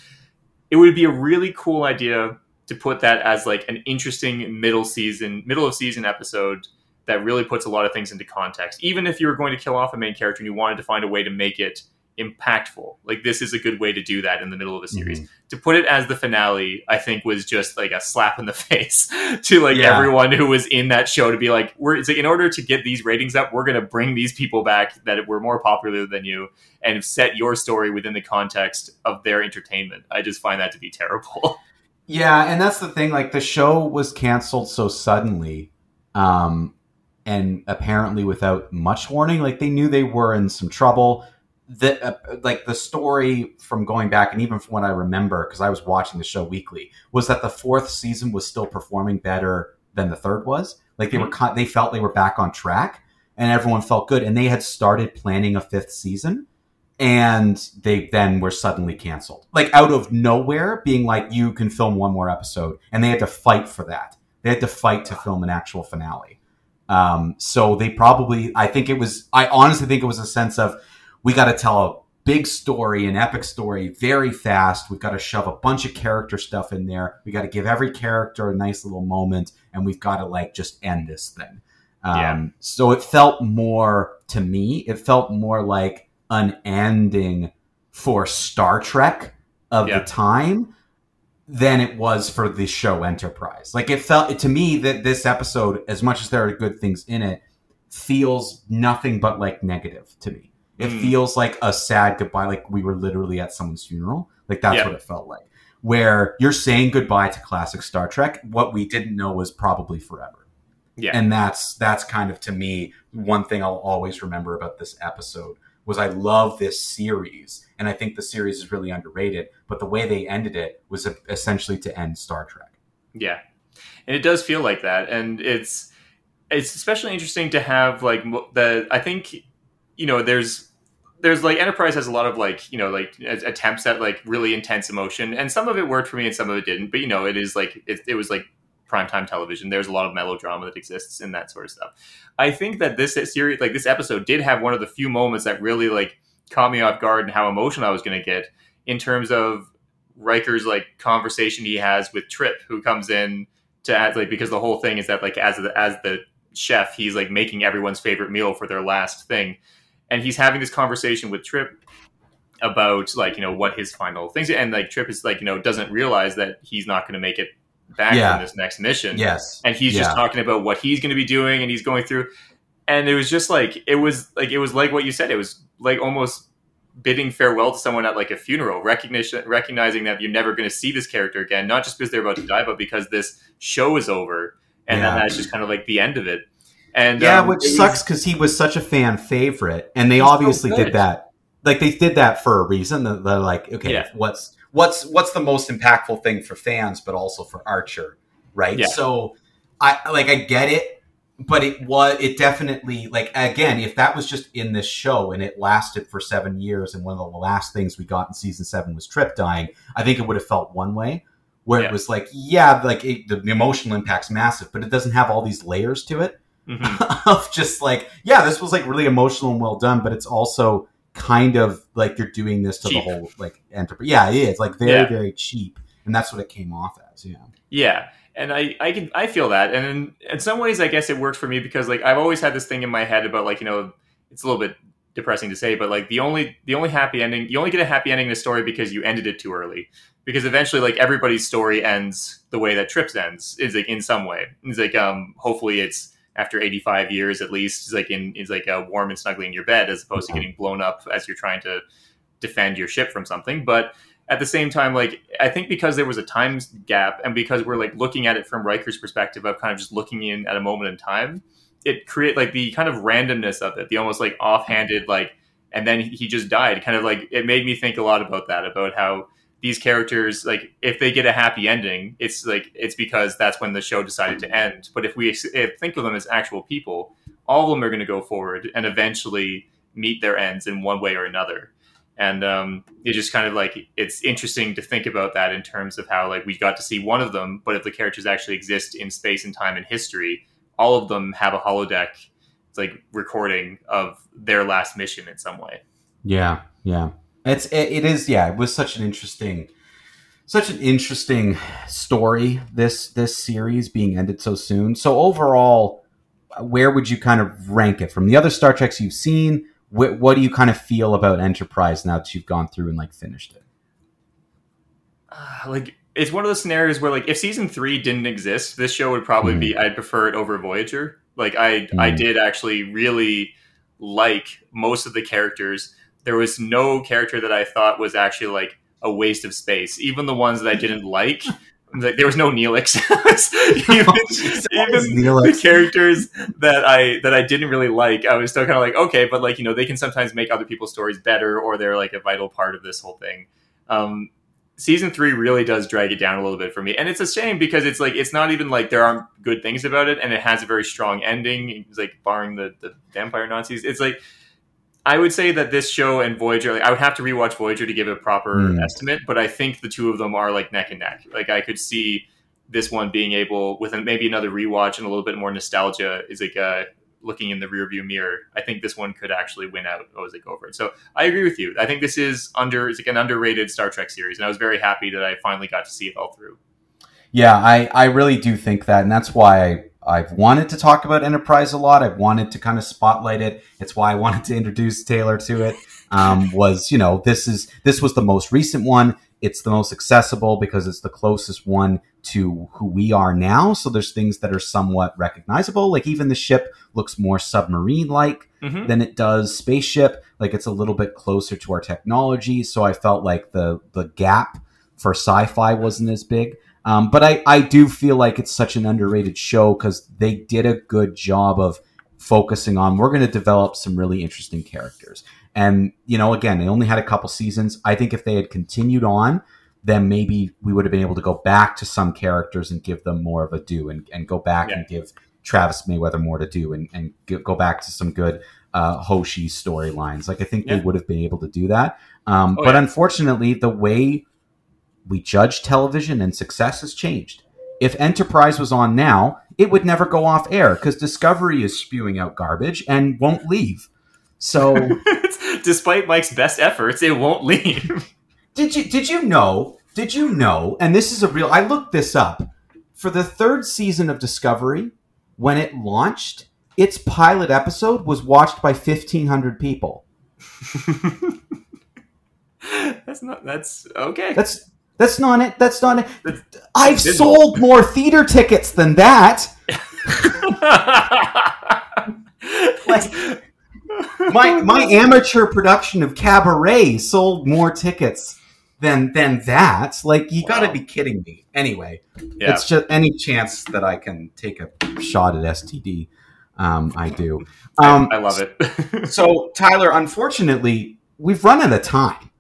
it would be a really cool idea to put that as like an interesting middle season, middle of season episode that really puts a lot of things into context. Even if you were going to kill off a main character and you wanted to find a way to make it impactful, like this is a good way to do that in the middle of a series. Mhm. To put it as the finale, I think was just like a slap in the face to like Yeah. everyone who was in that show to be like, we're it's like in order to get these ratings up, we're going to bring these people back that were more popular than you and set your story within the context of their entertainment. I just find that to be terrible. Yeah, and that's the thing. Like the show was canceled so suddenly, um, and apparently without much warning. Like they knew they were in some trouble. The uh, like the story from going back, and even from what I remember, because I was watching the show weekly, was that the fourth season was still performing better than the third was. Like they were, con- they felt they were back on track, and everyone felt good, and they had started planning a fifth season and they then were suddenly canceled like out of nowhere being like you can film one more episode and they had to fight for that they had to fight to film an actual finale um, so they probably i think it was i honestly think it was a sense of we got to tell a big story an epic story very fast we've got to shove a bunch of character stuff in there we got to give every character a nice little moment and we've got to like just end this thing um, Yeah. so it felt more to me it felt more like an ending for Star Trek of Yeah. the time than it was for the show Enterprise. Like it felt to me that this episode, as much as there are good things in it, feels nothing but like negative to me. It Mm. feels like a sad goodbye, like we were literally at someone's funeral. Like that's Yeah. what it felt like. Where you're saying goodbye to classic Star Trek, what we didn't know was probably forever Yeah. and that's that's kind of to me one thing I'll always remember about this episode was I love this series and I think the series is really underrated but the way they ended it was essentially to end Star Trek. Yeah, and it does feel like that, and it's it's especially interesting to have like the I think you know there's there's like Enterprise has a lot of like you know like attempts at like really intense emotion, and some of it worked for me and some of it didn't. But you know, it is like it, it was like primetime television. There's a lot of melodrama that exists in that sort of stuff. I think that this series, like this episode, did have one of the few moments that really like caught me off guard and how emotional I was going to get in terms of Riker's like conversation he has with Trip, who comes in to add like because the whole thing is that like as the as the chef, he's like making everyone's favorite meal for their last thing, and he's having this conversation with Trip about like you know what his final things and like Trip is like you know doesn't realize that he's not going to make it back yeah. from this next mission. Yes. And he's yeah. just talking about what he's going to be doing and he's going through. And it was just like, it was like, it was like what you said. It was like almost bidding farewell to someone at like a funeral, recognition, recognizing that you're never going to see this character again, not just because they're about to die, but because this show is over. And yeah. then that's just kind of like the end of it. And yeah, um, which sucks because he was such a fan favorite, and they obviously so did that. Like they did that for a reason. They're like, okay, yeah. what's what's what's the most impactful thing for fans, but also for Archer, right? Yeah. So I like I get it, but it was it definitely like again, if that was just in this show and it lasted for seven years, and one of the last things we got in season seven was Trip dying, I think it would have felt one way. Where yeah. it was like, yeah, like it, the, emotional impact's massive, but it doesn't have all these layers to it. Mm-hmm. of just like, yeah, this was like really emotional and well done, but it's also kind of like you're doing this to cheap. the whole like enterprise. Yeah, it is like very yeah. very cheap, and that's what it came off as. Yeah. Yeah. And I, I can I feel that, and in, in some ways, I guess it works for me because like I've always had this thing in my head about like you know it's a little bit depressing to say, but like the only the only happy ending you only get a happy ending in a story because you ended it too early. Because eventually, like everybody's story ends the way that Trips ends is like in some way. It's like um hopefully it's after 85 years at least is like in is like a warm and snuggly in your bed as opposed to getting blown up as you're trying to defend your ship from something. But at the same time like i think because there was a time gap and because we're like looking at it from riker's perspective of kind of just looking in at a moment in time it create like the kind of randomness of it the almost like offhanded like and then he just died. Kind of like it made me think a lot about that about how these characters like if they get a happy ending it's like it's because that's when the show decided to end. But if we if think of them as actual people all of them are going to go forward and eventually meet their ends in one way or another. And um, just kind of like it's interesting to think about that in terms of how like we got to see one of them but if the characters actually exist in space and time and history all of them have a holodeck it's like recording of their last mission in some way. Yeah yeah it's it, it is yeah. It was such an interesting, such an interesting story. This this series being ended so soon. So overall, where would you kind of rank it from the other Star Treks you've seen? What, what do you kind of feel about Enterprise now that you've gone through and like finished it? Uh, like it's one of those scenarios where like if season three didn't exist, this show would probably mm. be I'd prefer it over Voyager. Like I mm. I did actually really like most of the characters there was no character that I thought was actually like a waste of space. Even the ones that I didn't like, like there was no Neelix. even, even Neelix. the characters that I that I didn't really like, I was still kind of like, okay, but like you know, they can sometimes make other people's stories better, or they're like a vital part of this whole thing. Um, season three really does drag it down a little bit for me, and it's a shame because it's like it's not even like there aren't good things about it, and it has a very strong ending. It's like barring the the vampire Nazis, it's like I would say that this show and Voyager, like, I would have to rewatch Voyager to give a proper mm. estimate, but I think the two of them are like neck and neck. Like I could see this one being able, with maybe another rewatch and a little bit more nostalgia, is like uh, looking in the rearview mirror. I think this one could actually win out go over it. So I agree with you. I think this is under it's like an underrated Star Trek series, and I was very happy that I finally got to see it all through. Yeah, I I really do think that, and that's why I I've wanted to talk about enterprise a lot. I've wanted to kind of spotlight it. It's why I wanted to introduce Taylor to it. Um, was you know this is this was the most recent one. It's the most accessible because it's the closest one to who we are now. So there's things that are somewhat recognizable. Like even the ship looks more submarine like mm-hmm. than it does spaceship. Like it's a little bit closer to our technology. So I felt like the the gap for sci-fi wasn't as big. Um, but I, I do feel like it's such an underrated show because they did a good job of focusing on we're going to develop some really interesting characters. And, you know, again, they only had a couple seasons. I think if they had continued on, then maybe we would have been able to go back to some characters and give them more of a do and, and go back yeah. and give Travis Mayweather more to do and, and go back to some good uh, Hoshi storylines. Like I think they would have been able to do that. Um, Oh, but yeah. unfortunately, the way we judge television and success has changed. If Enterprise was on now, it would never go off air because Discovery is spewing out garbage and won't leave. So Despite Mike's best efforts, it won't leave. did you did you know? Did you know? And this is a real. I looked this up for the third season of Discovery when it launched. Its pilot episode was watched by fifteen hundred people. that's not. That's okay. That's that's not it. That's not it. That's- I've sold more theater tickets than that. My my amateur production of Cabaret sold more tickets than than that. Like you got to be kidding me. Anyway, yeah. it's just any chance that I can take a shot at STD. Um, I do. Um, I, I love it. so Tyler, unfortunately, we've run out of time.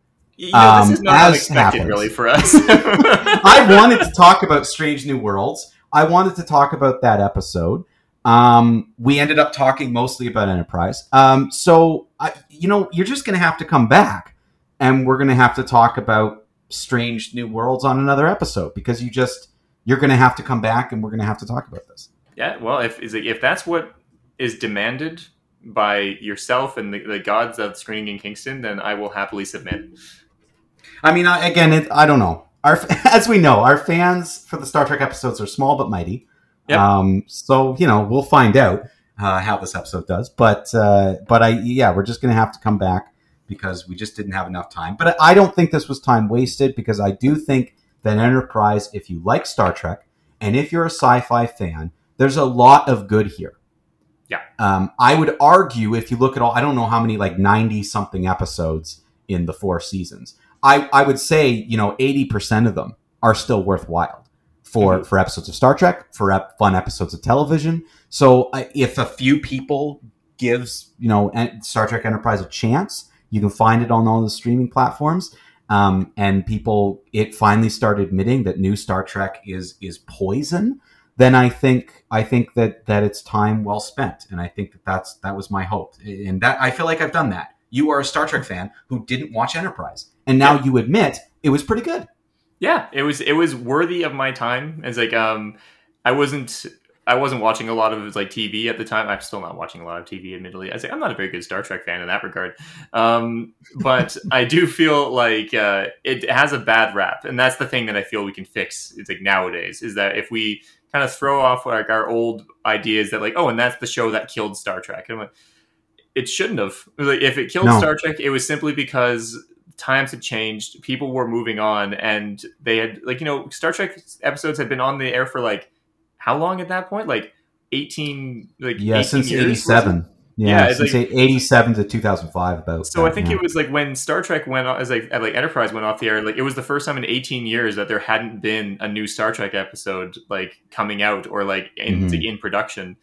You know, this is um, not as unexpected, happens. really, for us. I wanted to talk about Strange New Worlds. I wanted to talk about that episode. Um, we ended up talking mostly about Enterprise. Um, so I, you know, you're just going to have to come back, and we're going to have to talk about Strange New Worlds on another episode because you just you're going to have to come back, and we're going to have to talk about this. Yeah, well, if is it, if that's what is demanded by yourself and the, the gods of screening in Kingston, then I will happily submit. I mean, I, again, it, I don't know. Our, as we know, our fans for the Star Trek episodes are small but mighty. Yep. Um, so you know, we'll find out uh, how this episode does. But uh, but I yeah, we're just gonna have to come back because we just didn't have enough time. But I don't think this was time wasted because I do think that Enterprise, if you like Star Trek and if you're a sci-fi fan, there's a lot of good here. Yeah. Um, I would argue if you look at all, I don't know how many like ninety something episodes in the four seasons. I, I would say you know eighty percent of them are still worthwhile for Mhm. for episodes of Star Trek, for ep- fun episodes of television. So uh, if a few people gives you know En- Star Trek Enterprise a chance, you can find it on all the streaming platforms. Um, and people, it finally started admitting that new Star Trek is is poison. Then I think I think that that it's time well spent, and I think that that's that was my hope, and that I feel like I've done that. You are a Star Trek fan who didn't watch Enterprise, and now you admit it was pretty good. Yeah, it was it was worthy of my time. It's like um, I wasn't I wasn't watching a lot of like TV at the time. I'm still not watching a lot of TV, admittedly. I say I'm not a very good Star Trek fan in that regard, um, but I do feel like uh, it has a bad rap, and that's the thing that I feel we can fix. It's like nowadays is that if we kind of throw off like our old ideas that like oh, and that's the show that killed Star Trek. And I'm like, it shouldn't have. Like, if it killed No. Star Trek, it was simply because times had changed, people were moving on, and they had like you know Star Trek episodes had been on the air for like how long at that point? Like eighteen, like Yeah, 18 since years, '87. Yeah, Yeah, since like- '87 to 2005. About So I think yeah. it was like when Star Trek went on, as like like Enterprise went off the air, like it was the first time in 18 years that there hadn't been a new Star Trek episode like coming out or like in Mhm. in production.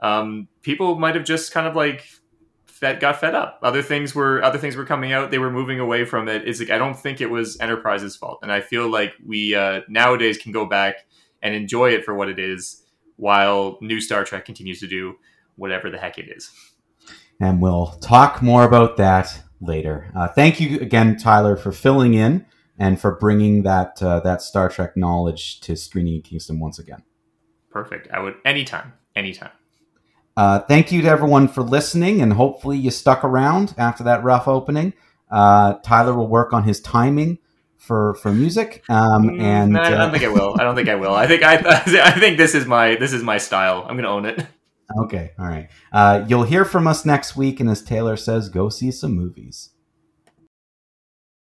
Um, people might have just kind of like fed, got fed up. Other things were other things were coming out. They were moving away from it. It's like I don't think it was Enterprise's fault, and I feel like we uh, nowadays can go back and enjoy it for what it is, while new Star Trek continues to do whatever the heck it is. and we'll talk more about that later. Uh, thank you again, Tyler, for filling in and for bringing that uh, that Star Trek knowledge to Screening in Kingston once again. Perfect. I would anytime, anytime. Uh, thank you to everyone for listening, and hopefully you stuck around after that rough opening. Uh, Tyler will work on his timing for for music, um, Mm, and no, I uh, don't think I will. I don't think I will. I think I, I think this is my this is my style. I'm gonna own it. okay, all right. Uh, you'll hear from us next week, and as Taylor says, go see some movies.